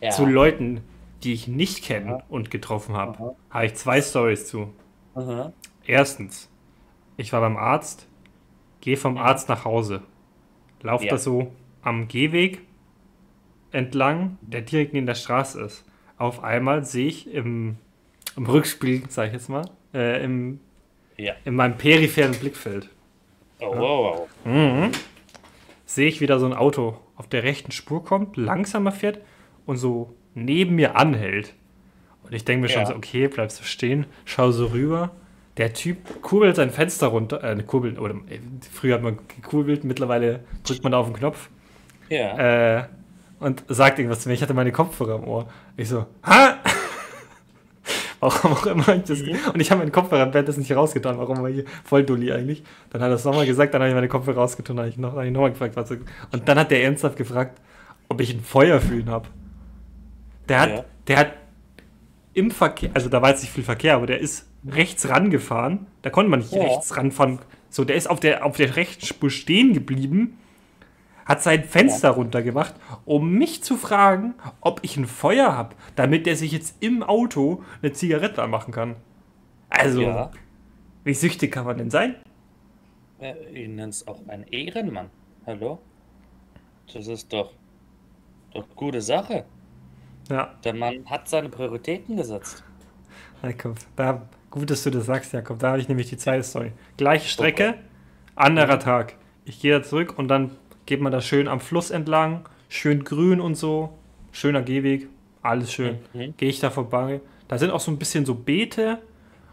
Ja. zu Leuten, die ich nicht kenne Aha. und getroffen habe, habe ich zwei Stories zu. Aha. Erstens, ich war beim Arzt, gehe vom Arzt nach Hause, laufe Ja. da so am Gehweg entlang, der direkt neben der Straße ist. Auf einmal sehe ich im, im Rückspiel, sag ich jetzt mal, äh, im, Ja. in meinem peripheren Blickfeld, Oh, wow, wow. mhm. sehe ich wieder so ein Auto auf der rechten Spur kommt, langsamer fährt und so neben mir anhält. Und ich denke mir schon Ja. so, okay, bleibst du stehen, schau so rüber. Der Typ kurbelt sein Fenster runter, äh, kurbelt, oder äh, früher hat man gekurbelt, mittlerweile drückt man da auf den Knopf Ja. äh, und sagt irgendwas zu mir. Ich hatte meine Kopfhörer im Ohr. Ich so, ha! warum auch immer ich das. Und ich habe meinen Kopfhörer im das nicht rausgetan. Warum war hier voll dulli eigentlich? Dann hat er es nochmal gesagt, dann habe ich meine Kopfhörer rausgetan, dann habe ich noch- nochmal gefragt, was er- Und dann hat der ernsthaft gefragt, ob ich ein Feuer für ihn habe. Der hat, Ja. der hat im Verkehr, also da war jetzt nicht viel Verkehr, aber der ist rechts rangefahren. Da konnte man nicht Ja. rechts ranfahren. So, der ist auf der, auf der rechten Spur stehen geblieben, hat sein Fenster runtergemacht, um mich zu fragen, ob ich ein Feuer habe, damit der sich jetzt im Auto eine Zigarette anmachen kann. Also, ja. wie süchtig kann man denn sein? Äh, Ich nenne es auch ein Ehrenmann. Hallo? Das ist doch, doch gute Sache. Ja, Der Mann hat seine Prioritäten gesetzt. Jakob, da, gut, dass du das sagst, Jakob. Da habe ich nämlich die zweite Story. Gleiche Strecke, anderer Tag. Ich gehe da zurück und dann geht man da schön am Fluss entlang, schön grün und so, schöner Gehweg, alles schön. Mhm. Gehe ich da vorbei. Da sind auch so ein bisschen so Beete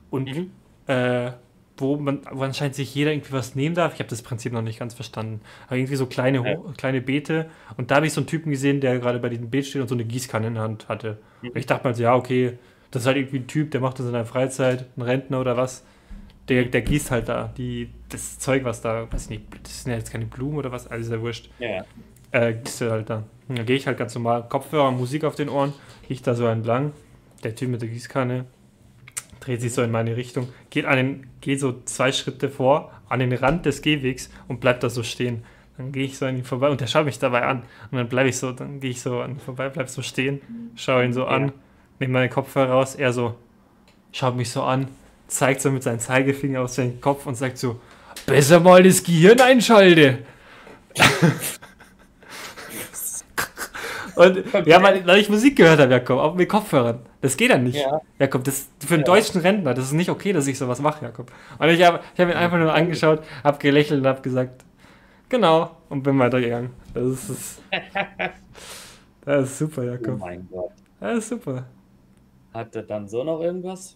und Mhm. äh, wo man wo anscheinend sich jeder irgendwie was nehmen darf. Ich habe das Prinzip noch nicht ganz verstanden. Aber irgendwie so kleine, Ja. Kleine Beete. Und da habe ich so einen Typen gesehen, der gerade bei diesem Beet steht und so eine Gießkanne in der Hand hatte. Und ich dachte mal so, ja, okay, das ist halt irgendwie ein Typ, der macht das in der Freizeit, ein Rentner oder was. Der, der gießt halt da die, das Zeug, was da, weiß ich nicht, das sind ja jetzt keine Blumen oder was, alles ist ja wurscht. Ja. Äh, gießt er halt da. Und dann gehe ich halt ganz normal, Kopfhörer, Musik auf den Ohren, gehe ich da so entlang. Der Typ mit der Gießkanne dreht sich so in meine Richtung, geht, an den, geht so zwei Schritte vor, an den Rand des Gehwegs und bleibt da so stehen. Dann gehe ich so an ihm vorbei und der schaut mich dabei an. Und dann bleibe ich so, dann gehe ich so an ihm vorbei, bleib so stehen, schaue ihn so an, Ja. Nehme meine Kopfhörer raus, er so, schaut mich so an, zeigt so mit seinem Zeigefinger auf seinen Kopf und sagt so, besser mal das Gehirn einschalte. Und ja, weil, weil ich Musik gehört habe, Jakob, auch mit Kopfhörern. Das geht dann nicht. Ja. Jakob, das für einen Ja. deutschen Rentner, das ist nicht okay, dass ich sowas mache, Jakob. Und ich habe ich hab ihn einfach nur angeschaut, habe gelächelt und habe gesagt, genau, und bin weitergegangen. Das ist, das, das ist super, Oh Jakob. mein Gott. Das ist super. Hat er dann so noch irgendwas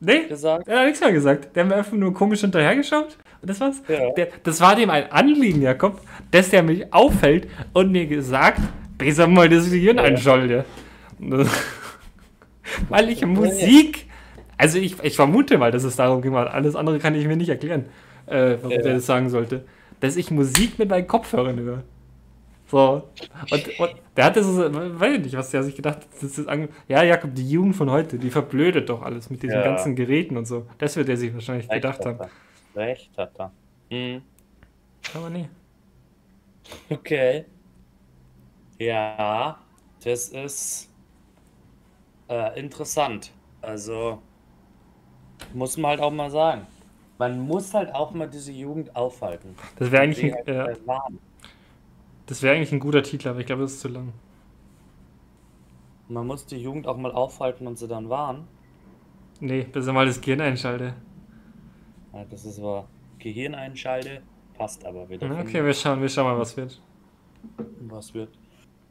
Nee, gesagt? er hat nichts mehr gesagt. Der hat mir einfach nur komisch hinterhergeschaut. Und das war's. Ja. Der, das war dem ein Anliegen, Jakob, dass der mich auffällt und mir gesagt, besser mal das Gehirn Ja. einschalte. weil ich Musik. Also ich, ich vermute mal, dass es darum ging, weil alles andere kann ich mir nicht erklären, äh, warum Ja. der das sagen sollte. Dass ich Musik mit meinen Kopfhörern höre. So. Und, und der hatte so, weiß ich nicht, was der sich gedacht hat. Das ist ange ja, Jakob, die Jugend von heute, die verblödet doch alles mit diesen Ja. ganzen Geräten und so. Das wird er sich wahrscheinlich Recht gedacht haben. Recht hat er. Mhm. Aber nee. Okay. Ja, das ist äh, interessant. Also muss man halt auch mal sagen. Man muss halt auch mal diese Jugend aufhalten. Das wäre eigentlich, ein, äh. Das wär eigentlich ein guter Titel, aber ich glaube, das ist zu lang. Man muss die Jugend auch mal aufhalten und sie dann warnen. Nee, bis er mal das Gehirn einschalte. Ja, das ist aber Gehirn einschalte, passt aber wieder. Ja, finde Okay, wir schauen, wir schauen mal, was wird. was wird.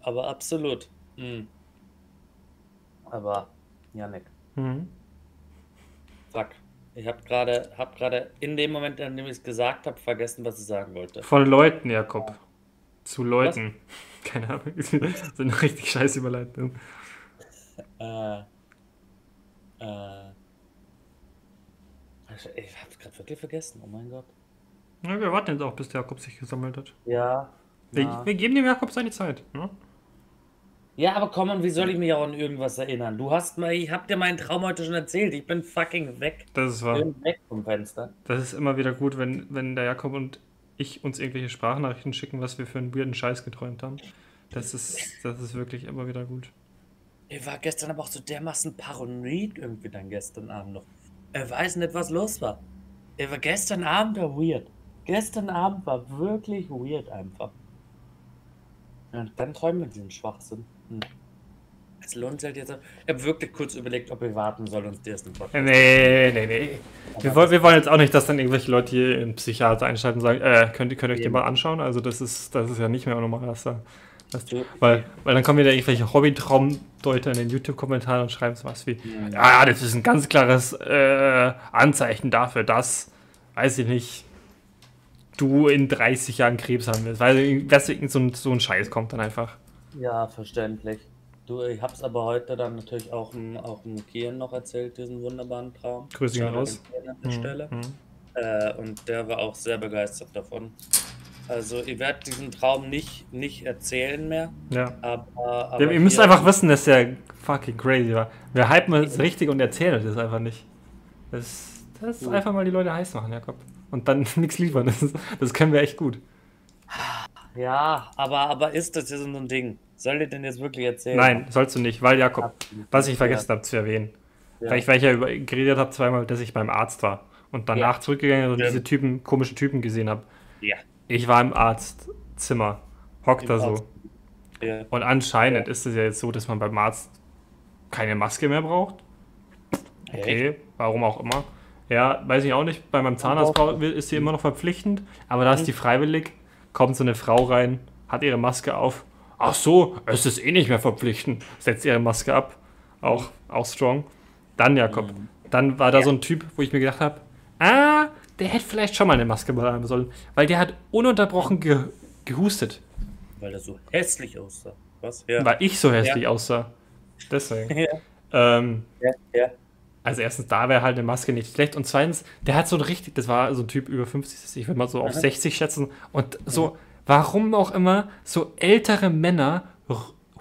Aber absolut. Mhm. Aber, Janik, Mhm. sag. Ich habe gerade hab gerade in dem Moment, in dem ich es gesagt habe, vergessen, was ich sagen wollte. Von Leuten, Jakob. Zu Leuten. Keine Ahnung. Das ist eine richtig scheiß Überleitung. Äh, äh, ich hab's gerade wirklich vergessen, oh mein Gott. Ja, wir warten jetzt auch, bis der Jakob sich gesammelt hat. Ja. Wir, Ja, wir geben dem Jakob seine Zeit. Ne? ja aber komm, und wie soll ich mich auch an irgendwas erinnern? Du hast mal, ich hab dir meinen Traum heute schon erzählt. Ich bin fucking weg. Das ist Ich wahr. bin weg vom Fenster. Das ist immer wieder gut, wenn, wenn der Jakob und ich uns irgendwelche Sprachnachrichten schicken, was wir für einen weirden Scheiß geträumt haben. Das ist, das ist wirklich immer wieder gut. Ich war gestern aber auch so dermaßen paranoid irgendwie dann gestern Abend noch. Er weiß nicht, was los war. Er war gestern Abend war weird. Gestern Abend war wirklich weird einfach. Und dann träumen wir diesen Schwachsinn. Hm. Es lohnt sich halt jetzt. Ich habe wirklich kurz überlegt, ob wir warten sollen und dir ersten Podcast. Nee, nee, nee. Wir, wollen- wir wollen jetzt auch nicht, dass dann irgendwelche Leute hier in Psychiater einschalten und sagen, äh, könnt, ihr- könnt ihr euch den mal anschauen? Also das ist, das ist ja nicht mehr normal, dass da. Dass, Du- weil, weil dann kommen wieder irgendwelche Hobbytraumdeuter in den YouTube-Kommentaren und schreiben sowas wie, Mhm. ja, ja, das ist ein ganz klares äh, Anzeichen dafür, dass, weiß ich nicht, du in 30 Jahren Krebs haben wirst. Weil weißt du, irgend so ein, so ein Scheiß kommt dann einfach. Ja, verständlich. Du, ich hab's aber heute dann natürlich auch im, auch im Kian noch erzählt, diesen wunderbaren Traum. Grüße gehen Shoutout raus. an der Mhm, Stelle. mhm. Äh, und der war auch sehr begeistert davon. Also, ihr werdet diesen Traum nicht, nicht erzählen mehr, Ja. aber. aber Ja, ihr müsst hier- einfach wissen, dass der fucking crazy war. Wir hypen es richtig und erzählen es einfach nicht. Das, das ist einfach mal die Leute heiß machen, Jakob. Und dann nichts liefern. Das, ist- das können wir echt gut. Ja, aber, aber ist das jetzt so ein Ding? Soll ihr denn jetzt wirklich erzählen? Nein, sollst du nicht, weil Jakob, Absolut was ich vergessen habe zu erwähnen, Ja. weil ich, weil ich ja über, geredet habe zweimal, dass ich beim Arzt war und danach Ja. zurückgegangen bin und Ja. diese Typen, komischen Typen gesehen habe. Ja. Ich war im Arztzimmer, hockt Im da so. Ja. Und anscheinend ist es ja jetzt so, dass man beim Arzt keine Maske mehr braucht. Okay, warum auch immer. Ja, weiß ich auch nicht. Bei meinem Zahnarzt ist sie immer noch verpflichtend, aber da ist Mhm. die freiwillig. Kommt so eine Frau rein, hat ihre Maske auf. Ach so, es ist eh nicht mehr verpflichtend. Setzt ihre Maske ab. Auch, auch strong. Dann, Jakob. Mhm. Dann war da Ja. so ein Typ, wo ich mir gedacht habe, ah, der hätte vielleicht schon mal eine Maske haben sollen. Weil der hat ununterbrochen ge gehustet. Weil das so hässlich aussah. Was? Ja. Weil ich so hässlich aussah. Deswegen. Ja. Ähm, Ja, ja. also erstens, da wäre halt eine Maske nicht schlecht. Und zweitens, der hat so ein richtig, das war so ein Typ über 50, ich würde mal so auf Aha. 60 schätzen. Und so, warum auch immer, so ältere Männer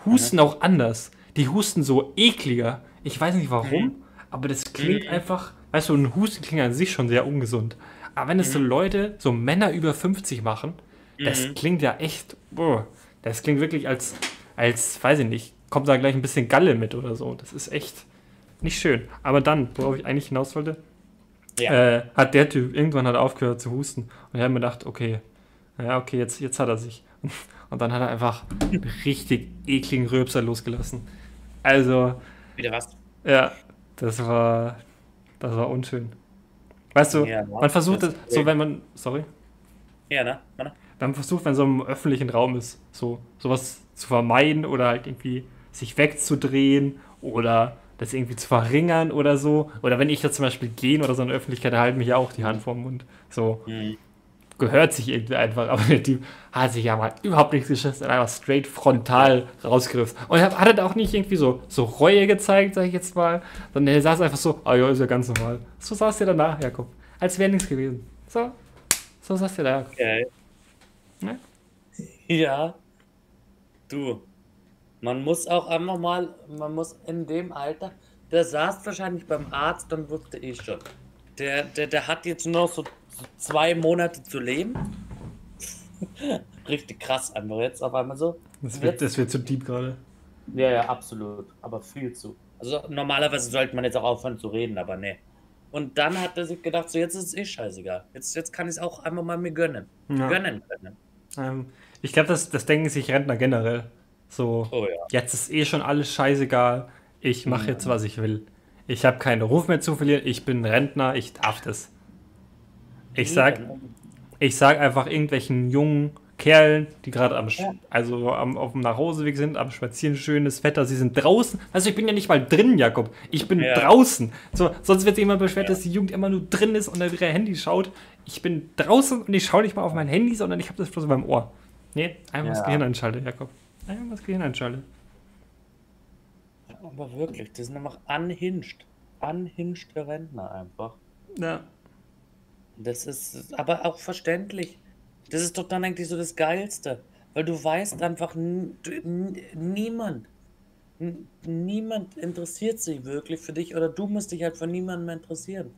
husten auch anders. Die husten so ekliger. Ich weiß nicht warum, Mhm. aber das klingt Mhm. einfach, weißt du, ein Husten klingt an sich schon sehr ungesund. Aber wenn es so Leute, so Männer über 50 machen, das Mhm. klingt ja echt, boah, das klingt wirklich als, als, weiß ich nicht, kommt da gleich ein bisschen Galle mit oder so. Das ist echt nicht schön. Aber dann, worauf ich eigentlich hinaus wollte, Ja. äh, hat der Typ irgendwann hat aufgehört zu husten. Und ich habe mir gedacht, okay, ja, okay, jetzt, jetzt hat er sich. Und dann hat er einfach einen richtig ekligen Rülpser losgelassen. Also, Wieder was? ja, das war, das war unschön. Weißt du, Ja, man versucht das- so wenn man, sorry, Ja, ne? Warte. man versucht, wenn so im öffentlichen Raum ist, so sowas zu vermeiden oder halt irgendwie sich wegzudrehen oder das irgendwie zu verringern oder so. Oder wenn ich jetzt zum Beispiel gehen oder so in der Öffentlichkeit, da halten mich ja auch die Hand vorm Mund. So Hm. Gehört sich irgendwie einfach. Aber der Typ hat sich ja mal überhaupt nichts geschissen und einfach straight frontal rausgegriffen. Und er hat er auch nicht irgendwie so, so Reue gezeigt, sag ich jetzt mal, sondern er saß einfach so, ah ja, ist ja ganz normal. So saß der danach, Jakob. Als wäre nichts gewesen. So, so saß der da. Okay. Ne? Ja. Du. Man muss auch einfach mal, man muss in dem Alter, der saß wahrscheinlich beim Arzt und wusste eh schon. Der, der, der hat jetzt noch so zwei Monate zu leben. Richtig krass einfach jetzt auf einmal so. Das wird, das wird zu deep gerade. Ja, ja, absolut. Aber viel zu. Also normalerweise sollte man jetzt auch aufhören zu reden, aber nee. Und dann hat er sich gedacht, so jetzt ist es eh scheißegal. Jetzt, jetzt kann ich es auch einfach mal mir gönnen. Ja. Gönnen können. Ähm, ich glaube, das, das denken sich Rentner generell. So, Oh ja. jetzt ist eh schon alles scheißegal. Ich mache Ja. jetzt, was ich will. Ich habe keinen Ruf mehr zu verlieren. Ich bin Rentner. Ich darf das. Ich sag, ich sag einfach irgendwelchen jungen Kerlen, die gerade am, Ja. also am, auf dem Nachhauseweg sind, am Spazieren, schönes Wetter, sie sind draußen. Also ich bin ja nicht mal drin, Jakob. Ich bin Ja. draußen. So, sonst wird sich immer beschwert, Ja. dass die Jugend immer nur drin ist und auf ihre Handy schaut. Ich bin draußen und ich schaue nicht mal auf mein Handy, sondern ich habe das bloß beim Ohr. Nee, einfach das. Gehirn einschalten, Jakob. Einfach das Gehirn einschalten. Aber wirklich, die sind einfach unhinged. Unhinged Rentner einfach. Ja. Das ist aber auch verständlich. Das ist doch dann eigentlich so das Geilste. Weil du weißt einfach, niemand, niemand interessiert sich wirklich für dich oder du musst dich halt von niemandem mehr interessieren.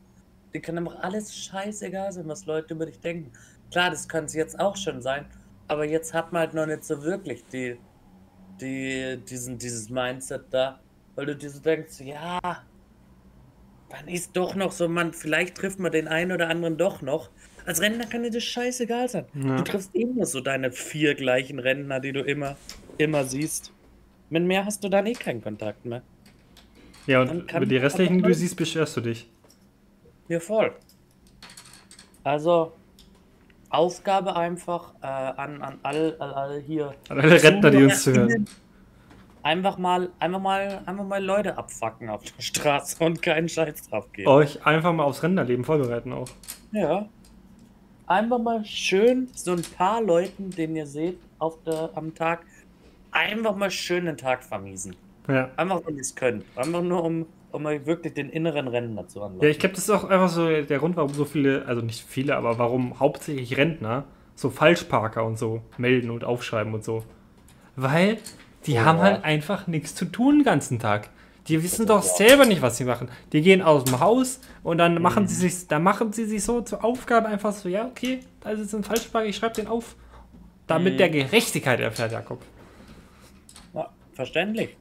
Dir kann einfach alles scheißegal sein, was Leute über dich denken. Klar, das kann es jetzt auch schon sein, aber jetzt hat man halt noch nicht so wirklich die, die, diesen, dieses Mindset da, weil du dir so denkst, ja, dann ist doch noch so, man, vielleicht trifft man den einen oder anderen doch noch. Als Rentner kann dir das scheißegal sein. Ja. Du triffst immer so deine vier gleichen Rentner, die du immer, immer siehst. Mit mehr hast du dann eh keinen Kontakt mehr. Ja, und über die restlichen, die du siehst, beschwerst du dich. Ja, voll. Also, Aufgabe einfach äh, an, an alle, alle, alle hier. An alle Rentner, die uns zuhören. Einfach mal, einfach mal, einfach mal Leute abfacken auf der Straße und keinen Scheiß drauf geben. Euch einfach mal aufs Rentnerleben vorbereiten auch. Ja. Einfach mal schön so ein paar Leuten, den ihr seht auf der, am Tag, einfach mal schön den Tag vermiesen. Ja. Einfach, wenn ihr es könnt. Einfach nur, um, um euch wirklich den inneren Rentner zu anlocken. Ja, ich glaube, das ist auch einfach so der Grund, warum so viele, also nicht viele, aber warum hauptsächlich Rentner so Falschparker und so melden und aufschreiben und so. Weil die Ja. haben halt einfach nichts zu tun den ganzen Tag. Die wissen doch selber nicht, was sie machen. Die gehen aus dem Haus und dann machen Mhm. sie sich, dann machen sie sich so zur Aufgabe einfach so, ja, okay, da ist jetzt ein Falschparker, ich schreibe den auf. Damit Mhm. der Gerechtigkeit erfährt, Jakob. Ja, verständlich.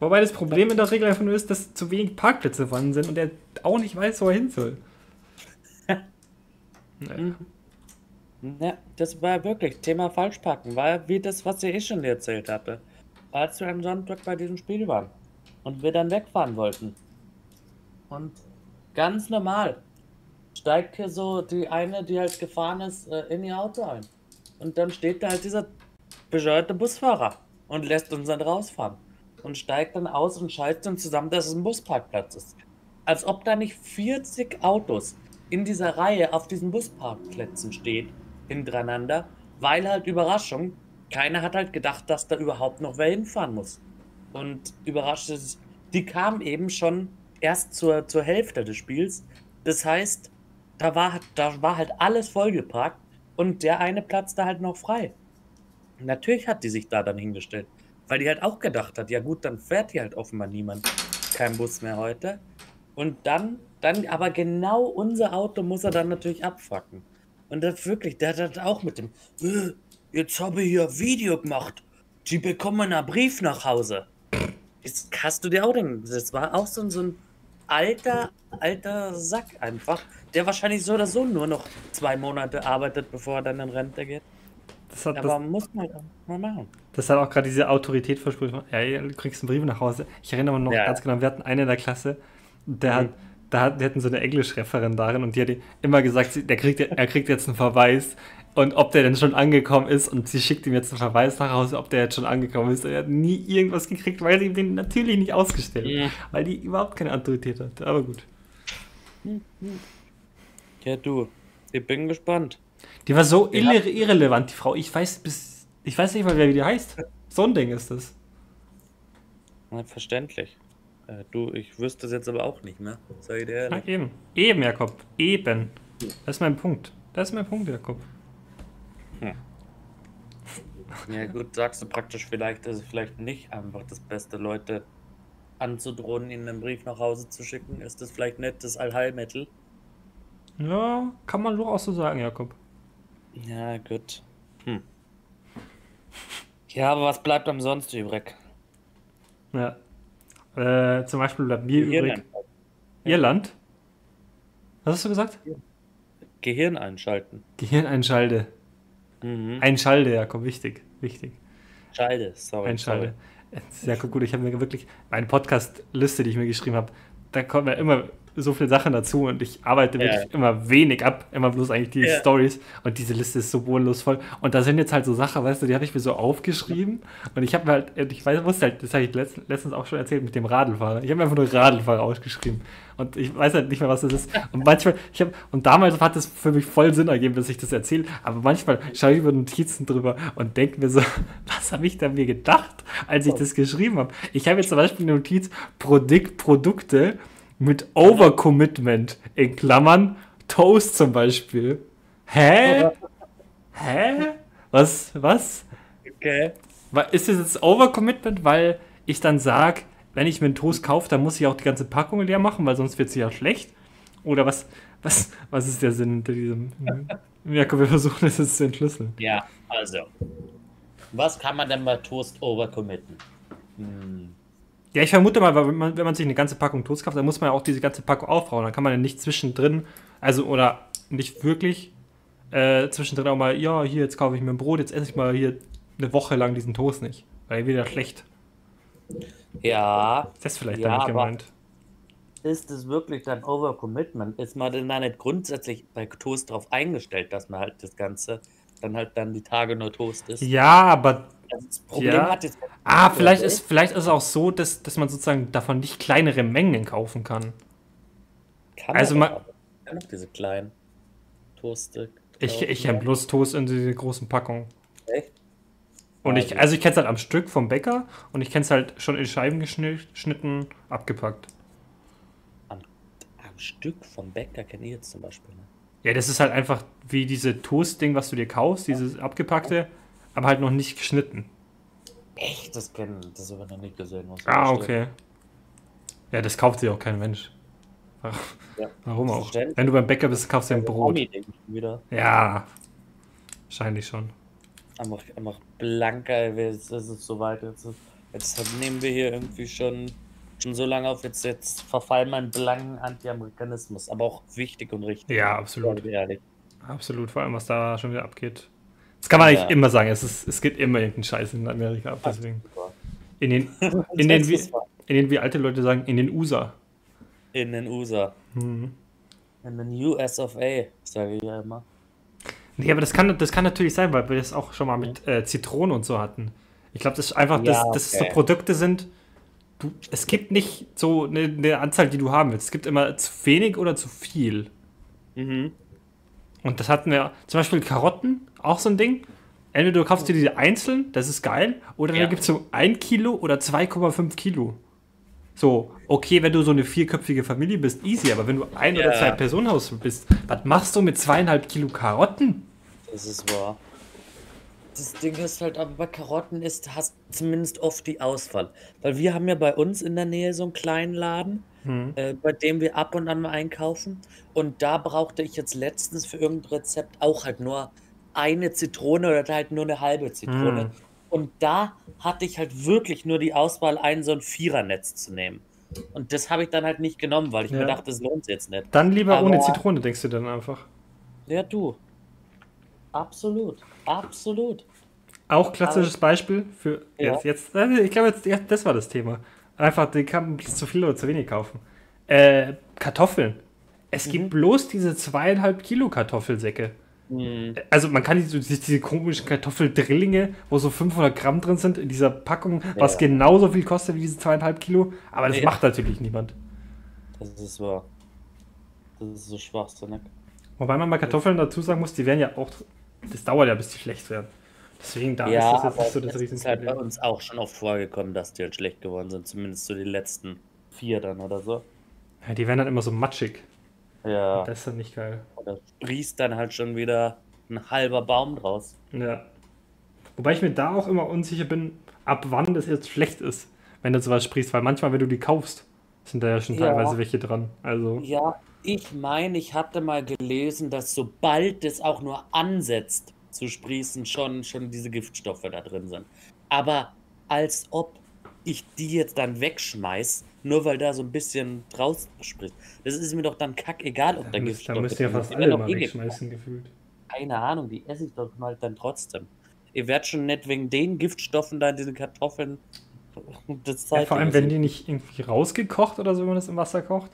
Wobei das Problem in der Regel einfach nur ist, dass zu wenig Parkplätze vorhanden sind und er auch nicht weiß, wo er hin soll. Naja. Ja, das war wirklich Thema Falschparken. War wie das, was ich eh schon erzählt hatte. Als wir am Sonntag bei diesem Spiel waren und wir dann wegfahren wollten. Und ganz normal steigt hier so die eine, die halt gefahren ist, äh, in ihr Auto ein. Und dann steht da halt dieser bescheuerte Busfahrer und lässt uns dann rausfahren. Und steigt dann aus und scheißt uns zusammen, dass es ein Busparkplatz ist. Als ob da nicht 40 Autos in dieser Reihe auf diesen Busparkplätzen stehen, hintereinander, weil halt Überraschung, keiner hat halt gedacht, dass da überhaupt noch wer hinfahren muss. Und überrascht ist, die kamen eben schon erst zur, zur Hälfte des Spiels. Das heißt, da war, da war halt alles vollgeparkt und der eine Platz da halt noch frei. Natürlich hat die sich da dann hingestellt, weil die halt auch gedacht hat, ja gut, dann fährt hier halt offenbar niemand, kein Bus mehr heute. Und dann, dann, aber genau unser Auto muss er dann natürlich abfacken. Und das wirklich, der hat das auch mit dem, "Äh, jetzt habe ich hier Video gemacht, die bekommen einen Brief nach Hause. Das hast du dir auch den, das war auch so, ein- so ein alter, alter Sack einfach, der wahrscheinlich so oder so nur noch zwei Monate arbeitet, bevor er dann in Rente geht. Das hat, Aber das, muss man mal machen. das hat auch gerade diese Autorität versprochen. Ja, du kriegst einen Brief nach Hause. Ich erinnere mich noch Ja. ganz genau, wir hatten einen in der Klasse, der hat, Mhm. Da hat, wir hatten so eine Englischreferendarin und die hat immer gesagt, sie- der kriegt, er kriegt jetzt einen Verweis und ob der denn schon angekommen ist und sie schickt ihm jetzt einen Verweis nach Hause, ob der jetzt schon angekommen ist. Er hat nie irgendwas gekriegt, weil sie ihm den natürlich nicht ausgestellt hat, Mhm. weil die überhaupt keine Autorität hat. Aber gut. Ja, du. Ich bin gespannt. Die war so Ja. irre irrelevant, die Frau. Ich weiß bis, ich weiß nicht mal, wer wie die heißt. So ein Ding ist das. Verständlich. Äh, du, ich wüsste es jetzt aber auch nicht mehr. Sag ich dir Ja, ehrlich. eben. Eben, Jakob. Eben. Das ist mein Punkt. Das ist mein Punkt, Jakob. Ja, gut, sagst du praktisch, vielleicht ist es vielleicht nicht einfach das Beste, Leute anzudrohen, ihnen einen Brief nach Hause zu schicken. Ist das vielleicht nicht das Allheilmittel? Ja, kann man durchaus so sagen, Jakob. Ja, gut. Hm. Ja, aber was bleibt am sonst übrig? Ja. Äh, zum Beispiel bleibt mir übrig. Gehirn, Irland? Was hast du gesagt? Gehirn einschalten. Gehirneinschalte. Mhm. Einschalte, Jakob, wichtig. Wichtig. Scheide, sorry. Einschalte. Ja, guck, gut, ich habe mir wirklich meine Podcast-Liste, die ich mir geschrieben habe, da kommen ja immer so viele Sachen dazu und ich arbeite Ja. wirklich immer wenig ab, immer bloß eigentlich die Ja. Stories und diese Liste ist so bodenlosvoll und da sind jetzt halt so Sachen, weißt du, die habe ich mir so aufgeschrieben und ich habe mir halt, ich weiß, wusste halt, das habe ich letzt, letztens auch schon erzählt mit dem Radlfahrer, ich habe mir einfach nur Radlfahrer ausgeschrieben und ich weiß halt nicht mehr, was das ist und manchmal, ich habe, und damals hat es für mich voll Sinn ergeben, dass ich das erzähle, aber manchmal schaue ich über Notizen drüber und denke mir so, was habe ich da mir gedacht, als ich das geschrieben habe? Ich habe jetzt zum Beispiel eine Notiz, Produkt, Produkte mit Overcommitment, in Klammern, Toast zum Beispiel. Hä? Hä? Was, was? Okay. Ist das jetzt Overcommitment, weil ich dann sage, wenn ich mir einen Toast kaufe, dann muss ich auch die ganze Packung leer machen, weil sonst wird sie ja schlecht? Oder was, was, was ist der Sinn hinter diesem... Jakob, wir versuchen es jetzt zu entschlüsseln. Ja, also. Was kann man denn bei Toast overcommitten? Hm. Ja, ich vermute mal, wenn man, wenn man sich eine ganze Packung Toast kauft, dann muss man ja auch diese ganze Packung aufbrauchen. Dann kann man ja nicht zwischendrin, also oder nicht wirklich äh, zwischendrin auch mal, ja, hier, jetzt kaufe ich mir ein Brot, jetzt esse ich mal hier eine Woche lang diesen Toast nicht. Weil wieder schlecht. Ja, Ist das vielleicht Ja, damit gemeint? ist es wirklich dann Overcommitment? Ist man denn da nicht grundsätzlich bei Toast darauf eingestellt, dass man halt das Ganze dann halt dann die Tage nur Toast isst? Ja, aber das Problem Ja. hat jetzt. ah, vielleicht ist, vielleicht ist es auch so, dass, dass man sozusagen davon nicht kleinere Mengen kaufen kann. Kann also man ma- aber. Kann auch diese kleinen Toaste. Ich, ich habe bloß Toast in diese großen Packungen. Echt? Und Also. ich, also ich kenne es halt am Stück vom Bäcker und ich kenne es halt schon in Scheiben geschni- geschnitten, abgepackt. Am, am Stück vom Bäcker kenne ich jetzt zum Beispiel. Ne? Ja, das ist halt einfach wie diese Toast-Ding, was du dir kaufst, dieses abgepackte, aber halt noch nicht geschnitten. Echt? Das kennen, das habe ich noch nicht gesehen. Ah, okay. Ja, das kauft sich auch kein Mensch. Ach, Ja. Warum auch? Wenn du beim Bäcker bist, kaufst du ein Brot. Ja, wahrscheinlich schon. Einfach, einfach blanker, jetzt ist es soweit. Jetzt, jetzt nehmen wir hier irgendwie schon, schon so lange auf, jetzt, jetzt verfallen wir in blanken Anti-Amerikanismus. Aber auch wichtig und richtig. Ja, absolut. Absolut, vor allem, was da schon wieder abgeht. Das kann man Ja. nicht immer sagen. Es, ist, es geht immer irgendein Scheiß in Amerika ab, deswegen. In den, in den, wie, Das in den, wie alte Leute sagen, in den USA. in den USA. Mhm. In den US of A, sage ich ja immer. Nee, aber das kann, das kann natürlich sein, weil wir das auch schon mal mit äh, Zitronen und so hatten. Ich glaube, das ist einfach, Ja, dass, dass es so okay. Produkte sind. Du, es gibt nicht so eine, eine Anzahl, die du haben willst. Es gibt immer zu wenig oder zu viel. Mhm. Und das hatten wir zum Beispiel Karotten, auch so ein Ding. Entweder du kaufst dir diese einzeln, das ist geil, oder Ja. dann gibt es so 1 Kilo oder 2,5 Kilo. So, okay, wenn du so eine vierköpfige Familie bist, easy, aber wenn du ein- oder Ja. zwei Personenhaus bist, was machst du mit zweieinhalb Kilo Karotten? Das ist wahr. Das Ding ist halt, aber bei Karotten ist, hast zumindest oft die Auswahl. Weil wir haben ja bei uns in der Nähe so einen kleinen Laden, Hm. äh, bei dem wir ab und an mal einkaufen. Und da brauchte ich jetzt letztens für irgendein Rezept auch halt nur eine Zitrone oder halt nur eine halbe Zitrone. Hm. Und da hatte ich halt wirklich nur die Auswahl, ein so ein Vierernetz zu nehmen. Und das habe ich dann halt nicht genommen, weil ich Ja. mir dachte, das lohnt sich jetzt nicht. Dann lieber ohne Aber- Zitrone, denkst du dann einfach. Ja, du. absolut, absolut. Auch klassisches Beispiel für Ja. jetzt, jetzt, äh, ich glaube, jetzt, ja, das war das Thema. Einfach, die kann man zu viel oder zu wenig kaufen. Äh, Kartoffeln. Es Mhm. gibt bloß diese zweieinhalb Kilo Kartoffelsäcke. Hm. Also man kann diese, diese komischen Kartoffeldrillinge, wo so 500 Gramm drin sind, in dieser Packung, was Ja. genauso viel kostet wie diese zweieinhalb Kilo, aber das Ja. macht natürlich niemand. Das ist wahr. Das ist so schwachsinnig. Wobei man bei Kartoffeln dazu sagen muss, die werden ja auch, das dauert ja, bis die schlecht werden. Deswegen, da ja, ist das jetzt nicht so das es ist halt bei Riesenproblem. uns auch schon oft vorgekommen, dass die halt schlecht geworden sind. Zumindest so die letzten vier dann oder so. Ja, die werden dann immer so matschig. Ja. Das ist dann nicht geil. Da sprießt dann halt schon wieder ein halber Baum draus. Ja. Wobei ich mir da auch immer unsicher bin, ab wann das jetzt schlecht ist, wenn du sowas sprichst, weil manchmal, wenn du die kaufst, sind da ja schon Ja. teilweise welche dran. Also, Ja, ich meine, ich hatte mal gelesen, dass sobald es auch nur ansetzt zu sprießen, schon, schon diese Giftstoffe da drin sind. Aber als ob ich die jetzt dann wegschmeiß, nur weil da so ein bisschen draußen sprießt. Das ist mir doch dann kackegal, ob da da, Giftstoffe da müsst ihr ja fast alle mal eh wegschmeißen, gefühlt. Keine Ahnung, die esse ich doch mal dann trotzdem. Ihr werdet schon nicht wegen den Giftstoffen da in diesen Kartoffeln das Ja, vor allem, wenn die nicht irgendwie rausgekocht oder so, wenn man das im Wasser kocht.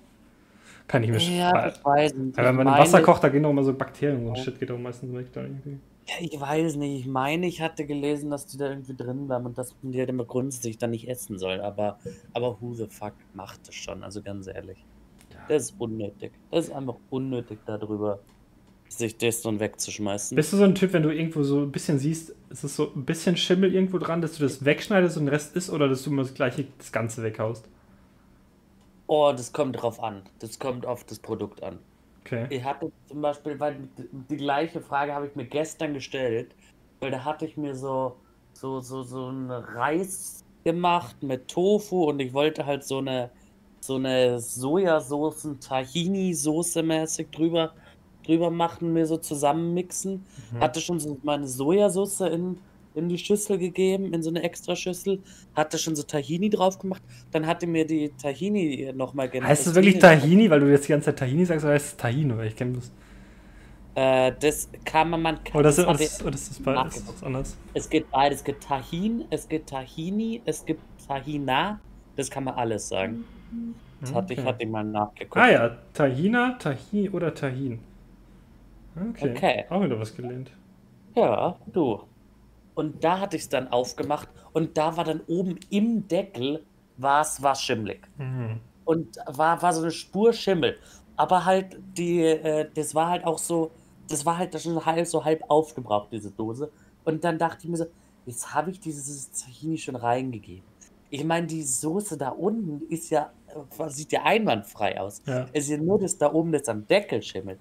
Kann ich mir schon. Ja, weil, ich weiß nicht. weil wenn man im Wasser kocht, da gehen doch immer so Bakterien und Ja. Shit geht doch meistens weg da irgendwie. Ja, ich weiß nicht. Ich meine, ich hatte gelesen, dass die da irgendwie drin waren und dass man die halt immer grundsätzlich dann nicht essen soll. Aber, aber who the fuck macht das schon? Also ganz ehrlich. Das ist unnötig. Das ist einfach unnötig, darüber sich das dann wegzuschmeißen. Bist du so ein Typ, wenn du irgendwo so ein bisschen siehst, ist es so ein bisschen Schimmel irgendwo dran, dass du das wegschneidest und den Rest isst oder dass du immer das gleiche, das Ganze weghaust? Oh, das kommt drauf an. Das kommt auf das Produkt an. Okay. Ich hatte zum Beispiel, weil die, gleiche Frage habe ich mir gestern gestellt, weil da hatte ich mir so, so, so, so einen Reis gemacht mit Tofu und ich wollte halt so eine, so eine Sojasoßen, Tahini-Soße mäßig drüber, drüber machen, mir so zusammenmixen. Mhm. Hatte schon so meine Sojasauce in, in die Schüssel gegeben, in so eine extra Schüssel. Hatte schon so Tahini drauf gemacht. Dann hatte mir die Tahini nochmal genannt. Heißt es wirklich Tahini, weil du jetzt die ganze Zeit Tahini sagst, oder heißt es Tahino? Weil ich kenne das. Äh, das kann man, man kann Oder ist, das oder hatte- ist, das bei, ist das anders? Es gibt beides. Es gibt Tahin, es gibt Tahini, es gibt Tahina. Das kann man alles sagen. Das hatte ich, Okay. hatte ich mal nachgeguckt. Ah ja, Tahina, Tahi oder Tahin. Okay. Okay. Auch wieder was gelernt. Ja, du. Und da hatte ich es dann aufgemacht und da war dann oben im Deckel war's, war's schimmelig. Mhm. Und war, war so eine Spur Schimmel. Aber halt, die, äh, das war halt auch so, das war halt schon halb, so halb aufgebraucht, diese Dose. Und dann dachte ich mir so, jetzt habe ich dieses Tahini schon reingegeben. Ich meine, die Soße da unten ist ja, äh, sieht ja einwandfrei aus. Ja. Es ist ja nur das da oben, das am Deckel schimmelt.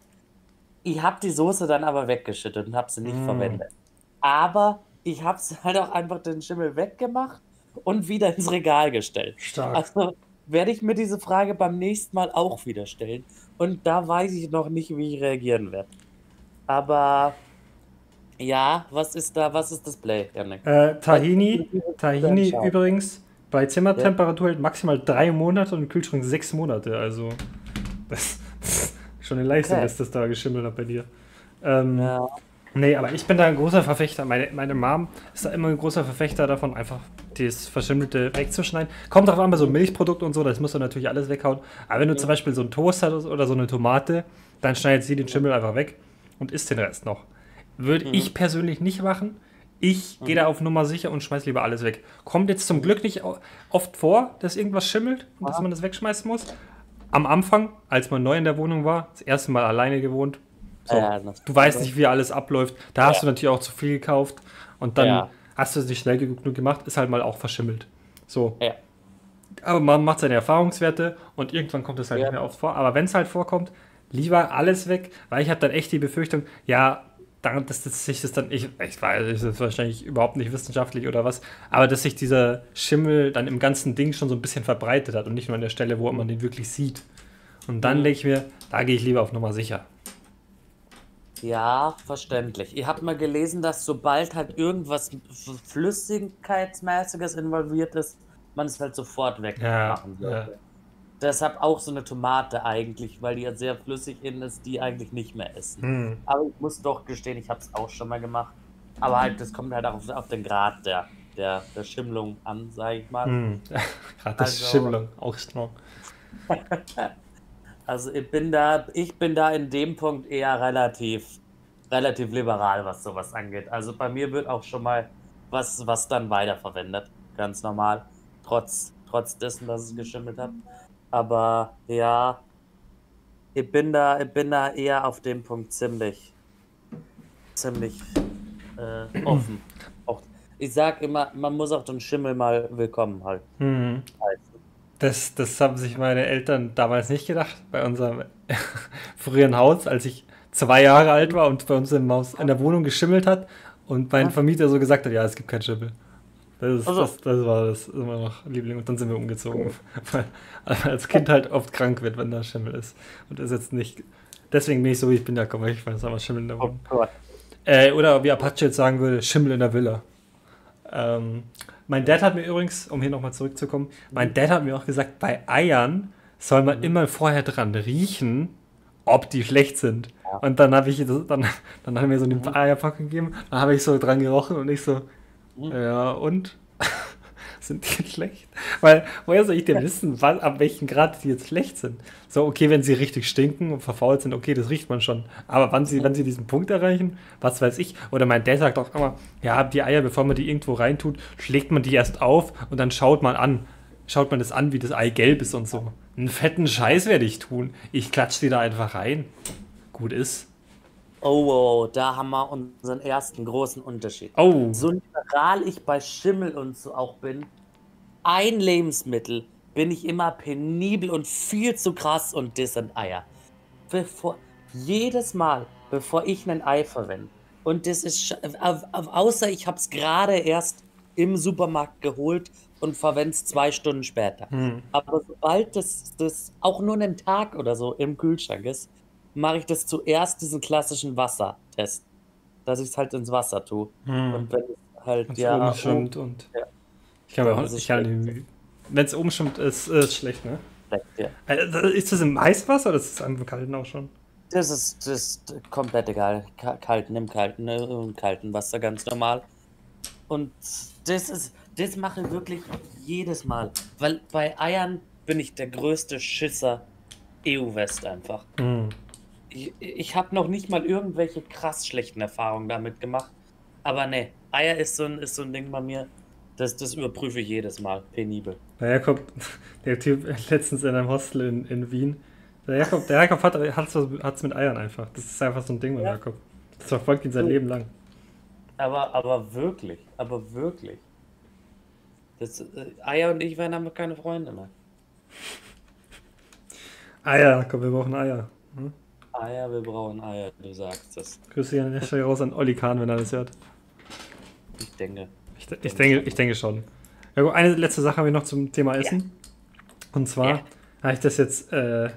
Ich habe die Soße dann aber weggeschüttet und habe sie nicht Mm. verwendet. Aber ich habe halt auch einfach den Schimmel weggemacht und wieder ins Regal gestellt. Stark. Also werde ich mir diese Frage beim nächsten Mal auch wieder stellen. Und da weiß ich noch nicht, wie ich reagieren werde. Aber ja, was ist da, was ist das Play, Janik? Äh, Tahini, Tahini übrigens bei Zimmertemperatur hält maximal drei Monate und im Kühlschrank sechs Monate. Also das, das ist schon eine Leistung, Okay. dass das da geschimmelt hat bei dir. Ähm, Ja, Nee, aber ich bin da ein großer Verfechter. Meine, meine Mom ist da immer ein großer Verfechter davon, einfach das Verschimmelte wegzuschneiden. Kommt drauf an, bei so Milchprodukten und so, das musst du natürlich alles weghauen. Aber wenn du zum Beispiel so einen Toast hast oder so eine Tomate, dann schneidet sie den Schimmel einfach weg und isst den Rest noch. Würde ich persönlich nicht machen. Ich gehe da auf Nummer sicher und schmeiß lieber alles weg. Kommt jetzt zum Glück nicht oft vor, dass irgendwas schimmelt und dass man das wegschmeißen muss. Am Anfang, als man neu in der Wohnung war, das erste Mal alleine gewohnt, so, Ja, das- du weißt nicht, wie alles abläuft. Da hast du natürlich auch zu viel gekauft und dann Ja. hast du es nicht schnell genug gemacht, ist halt mal auch verschimmelt. So. Aber man macht seine Erfahrungswerte und irgendwann kommt es halt nicht mehr oft vor. Aber wenn es halt vorkommt, lieber alles weg, weil ich habe dann echt die Befürchtung, ja, dann, dass, dass sich das dann, ich, ich weiß, es ist wahrscheinlich überhaupt nicht wissenschaftlich oder was, aber dass sich dieser Schimmel dann im ganzen Ding schon so ein bisschen verbreitet hat und nicht nur an der Stelle, wo man den wirklich sieht. Und dann Mhm. denke ich mir, da gehe ich lieber auf Nummer sicher. Ja, verständlich. Ihr habt mal gelesen, dass sobald halt irgendwas Flüssigkeitsmäßiges involviert ist, man es halt sofort Ja, wegmachen ja. sollte. Deshalb auch so eine Tomate eigentlich, weil die ja sehr flüssig innen ist, die eigentlich nicht mehr essen. Hm. Aber ich muss doch gestehen, ich habe es auch schon mal gemacht. Aber halt, das kommt halt auch auf, auf den Grad der, der, der Schimmlung an, sage ich mal. Hm. Gerade das Also- Schimmlung, auch strong. Also ich bin da, ich bin da in dem Punkt eher relativ, relativ liberal, was sowas angeht. Also bei mir wird auch schon mal was, was dann weiterverwendet. Ganz normal. Trotz, trotz dessen, dass es geschimmelt hat. Aber ja, ich bin da, ich bin da eher auf dem Punkt ziemlich, ziemlich äh, offen. Auch, ich sag immer, man muss auch den Schimmel mal willkommen halt Hm. heißen. Das, das haben sich meine Eltern damals nicht gedacht, bei unserem früheren Haus, als ich zwei Jahre alt war und bei uns im Haus in der Wohnung geschimmelt hat und mein Vermieter so gesagt hat, ja, es gibt keinen Schimmel. Das, ist, Also. das, das war das immer noch Liebling und dann sind wir umgezogen, weil weil als Kind halt oft krank wird, wenn da Schimmel ist und ist jetzt nicht, deswegen bin ich so, wie ich bin, ja komm, ich weiß aber Schimmel in der Oh Wohnung. Gott. Äh, oder wie Apache jetzt sagen würde, Schimmel in der Villa. Ähm, mein Dad hat mir übrigens, um hier nochmal zurückzukommen, mein Dad hat mir auch gesagt, bei Eiern soll man immer vorher dran riechen, ob die schlecht sind. Und dann habe ich das, dann, dann hat er mir so eine Eierpackung gegeben, dann habe ich so dran gerochen und ich so, Mhm. ja und? Sind die jetzt schlecht? Weil, woher soll ich denn wissen, wann, ab welchem Grad die jetzt schlecht sind? So, okay, wenn sie richtig stinken und verfault sind, okay, das riecht man schon. Aber wann sie, wenn sie diesen Punkt erreichen, was weiß ich. Oder mein Dad sagt auch immer, ja, die Eier, bevor man die irgendwo reintut, schlägt man die erst auf und dann schaut man an. Schaut man das an, wie das Ei gelb ist und so. Einen fetten Scheiß werde ich tun. Ich klatsche die da einfach rein. Gut ist. Oh, oh, da haben wir unseren ersten großen Unterschied. Oh, So liberal ich bei Schimmel und so auch bin, ein Lebensmittel bin ich immer penibel und viel zu krass und das sind Eier. Bevor, jedes Mal, bevor ich ein Ei verwende, und das ist, außer ich habe es gerade erst im Supermarkt geholt und verwende es zwei Stunden später. Hm. Aber sobald das, das auch nur einen Tag oder so im Kühlschrank ist, mache ich das zuerst diesen klassischen Wassertest. Dass ich es halt ins Wasser tue. Hm. Und wenn es halt Wenn's ja. oben schwimmt und. Ja. Ich kann mir auch, ist ich kann. Wenn es oben schwimmt, ist es schlecht, ne? ja. Also, Ist das im Eiswasser oder ist das im Kalten auch schon? Das ist, das ist komplett egal. Ka- Kalten im Kalten, ne? Im kalten Wasser ganz normal. Und das ist, das mache ich wirklich jedes Mal. Weil bei Eiern bin ich der größte Schisser EU-West einfach. Hm. Ich, ich habe noch nicht mal irgendwelche krass schlechten Erfahrungen damit gemacht. Aber ne, Eier ist so ein, ist so ein Ding bei mir. Das, das überprüfe ich jedes Mal. Penibel. Der Jakob, der Typ letztens in einem Hostel in, in Wien. Der Jakob, der Jakob hat es mit Eiern einfach. Das ist einfach so ein Ding bei Ja. Jakob. Das verfolgt ihn sein Leben lang. Aber, aber wirklich, aber wirklich. Das, äh, Eier und ich werden damit keine Freunde mehr. Eier, komm, wir brauchen Eier. Hm? Eier, wir brauchen Eier, du sagst es. Grüße an der Stelle raus an Olli Kahn, wenn er das hört. Ich denke. Ich, ich, denke, ich denke schon. Ja, gut, eine letzte Sache habe ich noch zum Thema Essen. Und zwar Ja. habe ich das jetzt äh,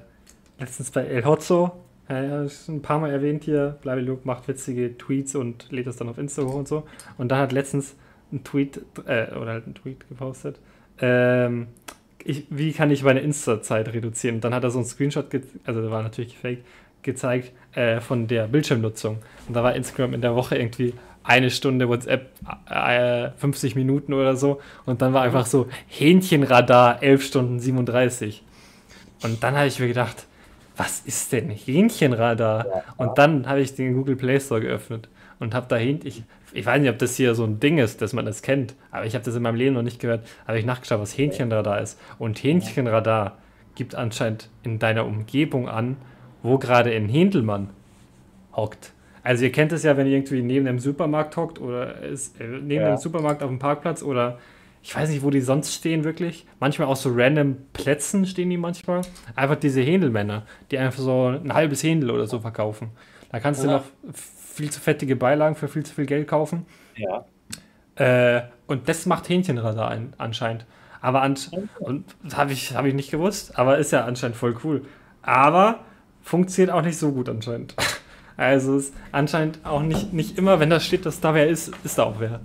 letztens bei El Hotzo, äh, ja, ein paar Mal erwähnt hier, Blablabla macht witzige Tweets und lädt das dann auf Insta hoch und so. Und da hat letztens ein Tweet, äh, oder halt ein Tweet gepostet, ähm, ich, wie kann ich meine Insta-Zeit reduzieren? Und dann hat er so einen Screenshot, also der war natürlich gefaked, gezeigt äh, von der Bildschirmnutzung. Und da war Instagram in der Woche irgendwie eine Stunde WhatsApp, äh, 50 Minuten oder so. Und dann war einfach so Hähnchenradar 11 Stunden 37. Und dann habe ich mir gedacht, was ist denn Hähnchenradar? Ja. Und dann habe ich den Google Play Store geöffnet und habe da Hähnchen. Ich, ich weiß nicht, ob das hier so ein Ding ist, dass man das kennt, aber ich habe das in meinem Leben noch nicht gehört. Habe ich nachgeschaut, was Hähnchenradar ist. Und Hähnchenradar gibt anscheinend in deiner Umgebung an, wo gerade ein Händelmann hockt. Also ihr kennt es ja, wenn ihr irgendwie neben dem Supermarkt hockt oder ist, äh, neben Ja. dem Supermarkt auf dem Parkplatz oder ich weiß nicht, wo die sonst stehen wirklich. Manchmal auch so random Plätzen stehen die manchmal. Einfach diese Händelmänner, die einfach so ein halbes Händel oder so verkaufen. Da kannst du Ja. noch viel zu fettige Beilagen für viel zu viel Geld kaufen. Ja. Äh, und das macht Hähnchenradar ein, anscheinend. Aber an, und habe ich, hab ich nicht gewusst, aber ist ja anscheinend voll cool. Aber funktioniert auch nicht so gut anscheinend. Also ist anscheinend auch nicht, nicht immer, wenn da steht, dass da wer ist, ist da auch wer.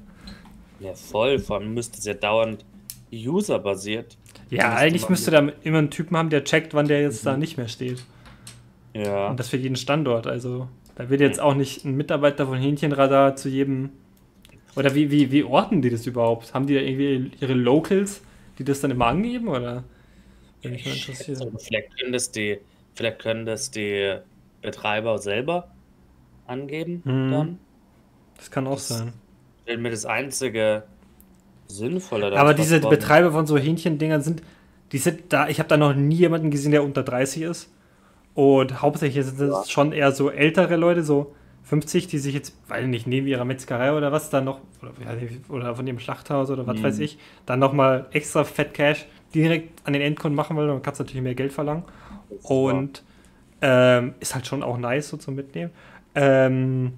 Ja, voll. Vor allem müsste es ja dauernd userbasiert. Ja, eigentlich müsste da immer einen Typen haben, der checkt, wann der jetzt da nicht mehr steht. Ja. Und das für jeden Standort. Also, da wird jetzt auch nicht ein Mitarbeiter von Hähnchenradar zu jedem. Oder wie, wie, wie orten die das überhaupt? Haben die da irgendwie ihre Locals, die das dann immer angeben? Oder? Wenn mich mal interessiert. Also, vielleicht können das die, vielleicht können das die Betreiber selber angeben Mhm. dann. Das kann auch Das- sein. Wäre mir das einzige Sinnvolle. Aber diese war- Betreiber von so Hähnchendingern sind, die sind da, ich habe da noch nie jemanden gesehen, der unter 30 ist. Und hauptsächlich sind das Ja. schon eher so ältere Leute, so 50, die sich jetzt, weil nicht neben ihrer Metzgerei oder was, dann noch, oder, oder von ihrem Schlachthaus oder was Mhm. weiß ich, dann nochmal extra Fett Cash direkt an den Endkunden machen wollen. Dann kannst du natürlich mehr Geld verlangen. Und ähm, ist halt schon auch nice so zum Mitnehmen. Ähm,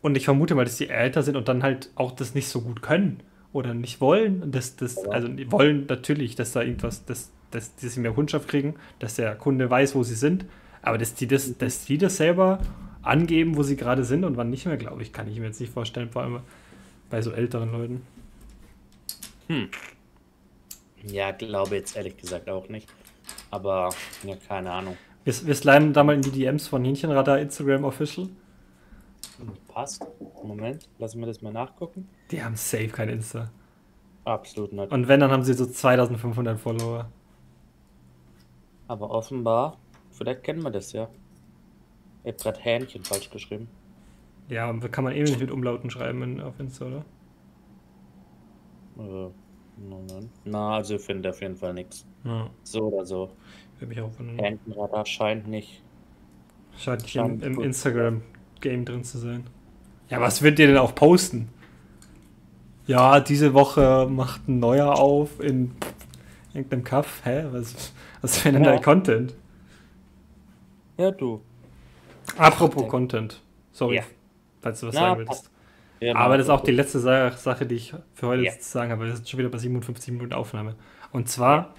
und ich vermute mal, dass die älter sind und dann halt auch das nicht so gut können oder nicht wollen. Und Das, das, also die wollen natürlich, dass da irgendwas, dass, dass, dass sie mehr Kundschaft kriegen, dass der Kunde weiß, wo sie sind. Aber dass die das, dass die das selber angeben, wo sie gerade sind und wann nicht mehr, glaube ich, kann ich mir jetzt nicht vorstellen, vor allem bei so älteren Leuten. Ja, glaube jetzt ehrlich gesagt auch nicht. Aber, ja, keine Ahnung. Wir, wir slimen da mal in die DMs von Hähnchenradar Instagram Official. Passt. Moment, lassen wir das mal nachgucken. Die haben safe kein Insta. Absolut nicht. Und wenn, dann haben sie so 2500 Follower. Aber offenbar, vielleicht kennen wir das ja. Ich hab grad Hähnchen falsch geschrieben. Ja, und kann man eben nicht mit Umlauten schreiben in, auf Insta, oder? Na, also ich finde auf jeden Fall nichts. Ja, So oder so. würde mich auch wundern. Hähnchenradar scheint nicht. Scheint nicht im, Scheint im. Instagram-Game drin zu sein. Ja, was wird ihr denn auch posten? Ja, diese Woche macht ein neuer auf in irgendeinem Kaff. Hä? Was, was für denn Ja. der Content? Ja, du. Apropos Content. Sorry, Ja. falls du was Na, sagen willst. Ja, Aber das ist auch die letzte Sa Sache, die ich für heute Ja. zu sagen habe. Wir sind schon wieder bei 57 Minuten Aufnahme. Und zwar,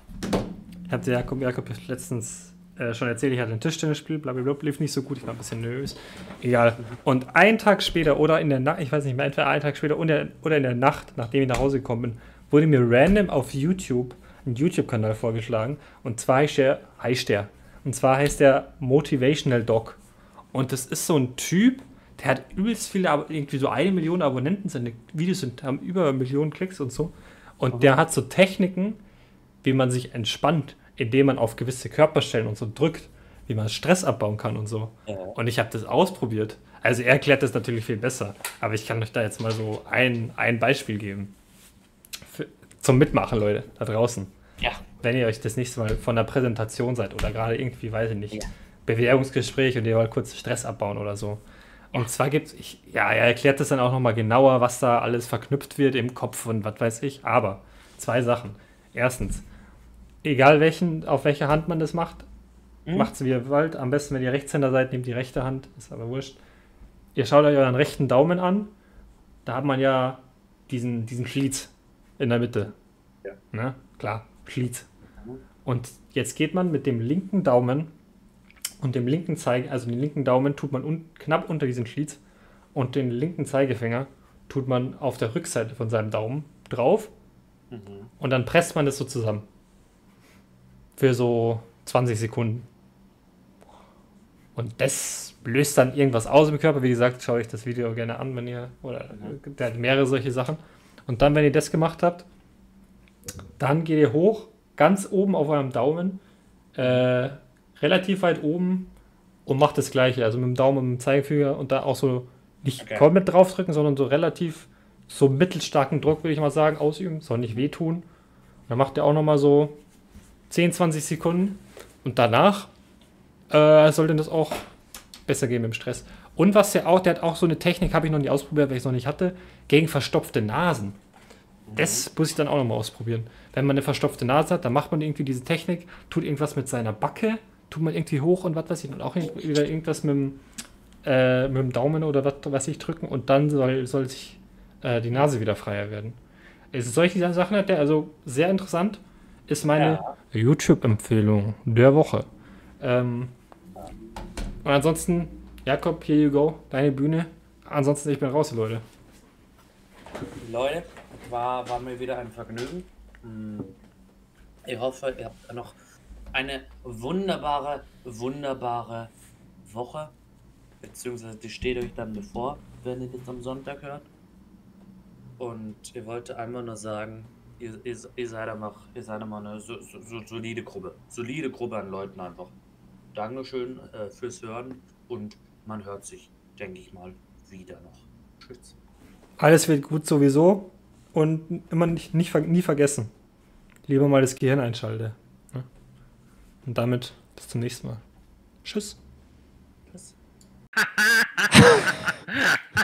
ich habe der Jakob, Jakob letztens äh, schon erzählt, ich hatte ein Tischtennisspiel, blablabla, lief nicht so gut, ich war ein bisschen nervös. Egal. Und einen Tag später oder in der Nacht, ich weiß nicht mehr, entweder einen Tag später oder, oder in der Nacht, nachdem ich nach Hause gekommen bin, wurde mir random auf YouTube ein YouTube-Kanal vorgeschlagen. Und zwar heißt der, heißt der. Und zwar heißt der Motivational Dog. Und das ist so ein Typ, der hat übelst viele, irgendwie so eine Million Abonnenten, seine Videos sind, haben über Millionen Klicks und so. Und der hat so Techniken, wie man sich entspannt, indem man auf gewisse Körperstellen und so drückt, wie man Stress abbauen kann und so. Ja. Und ich habe das ausprobiert. Also er erklärt das natürlich viel besser, aber ich kann euch da jetzt mal so ein, ein Beispiel geben. Für, zum Mitmachen, Leute, da draußen. Ja. Wenn ihr euch das nächste Mal von der Präsentation seid oder gerade irgendwie, weiß ich nicht, Ja. Bewerbungsgespräch und ihr wollt kurz Stress abbauen oder so. Und zwar gibt es, ja, er erklärt das dann auch nochmal genauer, was da alles verknüpft wird im Kopf und was weiß ich. Aber zwei Sachen. Erstens, egal welchen, auf welche Hand man das macht, Mhm. macht es wie ihr wollt. Am besten, wenn ihr Rechtshänder seid, nehmt die rechte Hand, ist aber wurscht. Ihr schaut euch euren rechten Daumen an. Da hat man ja diesen, diesen Schlitz in der Mitte. Ja. Ne? Klar, Schlitz. Mhm. Und jetzt geht man mit dem linken Daumen und dem linken Zeige, also den linken Daumen tut man un knapp unter diesen Schlitz und den linken Zeigefinger tut man auf der Rückseite von seinem Daumen drauf Mhm. und dann presst man das so zusammen. Für so 20 Sekunden. Und das löst dann irgendwas aus im Körper. Wie gesagt, schaut euch das Video gerne an, wenn ihr, oder der hat mehrere solche Sachen. Und dann, wenn ihr das gemacht habt, dann geht ihr hoch, ganz oben auf eurem Daumen, äh, relativ weit oben und macht das gleiche. Also mit dem Daumen und dem Zeigefinger und da auch so nicht Okay. komplett draufdrücken, sondern so relativ so mittelstarken Druck, würde ich mal sagen, ausüben. Soll nicht wehtun. Dann macht ihr auch nochmal so 10, 20 Sekunden und danach äh, sollte das auch besser gehen mit dem Stress. Und was der auch, der hat auch so eine Technik, habe ich noch nicht ausprobiert, weil ich es noch nicht hatte, gegen verstopfte Nasen. Das muss ich dann auch nochmal ausprobieren. Wenn man eine verstopfte Nase hat, dann macht man irgendwie diese Technik, tut irgendwas mit seiner Backe, tut man irgendwie hoch und was weiß ich, und auch wieder irgendwas mit dem, äh, mit dem Daumen oder was weiß ich drücken und dann soll, soll sich äh, die Nase wieder freier werden. Also solche Sachen hat der, also sehr interessant, ist meine YouTube-Empfehlung der Woche. Ähm, und ansonsten, Jakob, here you go, deine Bühne. Ansonsten, ich bin raus, Leute. Leute, war, war mir wieder ein Vergnügen. Hm, Ich hoffe, ihr habt noch eine wunderbare, wunderbare Woche. Beziehungsweise die steht euch dann bevor, wenn ihr das am Sonntag hört. Und ihr wollte einmal nur sagen, ihr, ihr, ihr seid einfach, ihr seid immer eine so, so solide Gruppe. Solide Gruppe an Leuten einfach. Dankeschön äh, fürs Hören und man hört sich, denke ich mal, wieder noch. Tschüss. Alles wird gut sowieso und immer nicht, nicht nie vergessen. Lieber mal das Gehirn einschalte. Und damit bis zum nächsten Mal. Tschüss. Tschüss.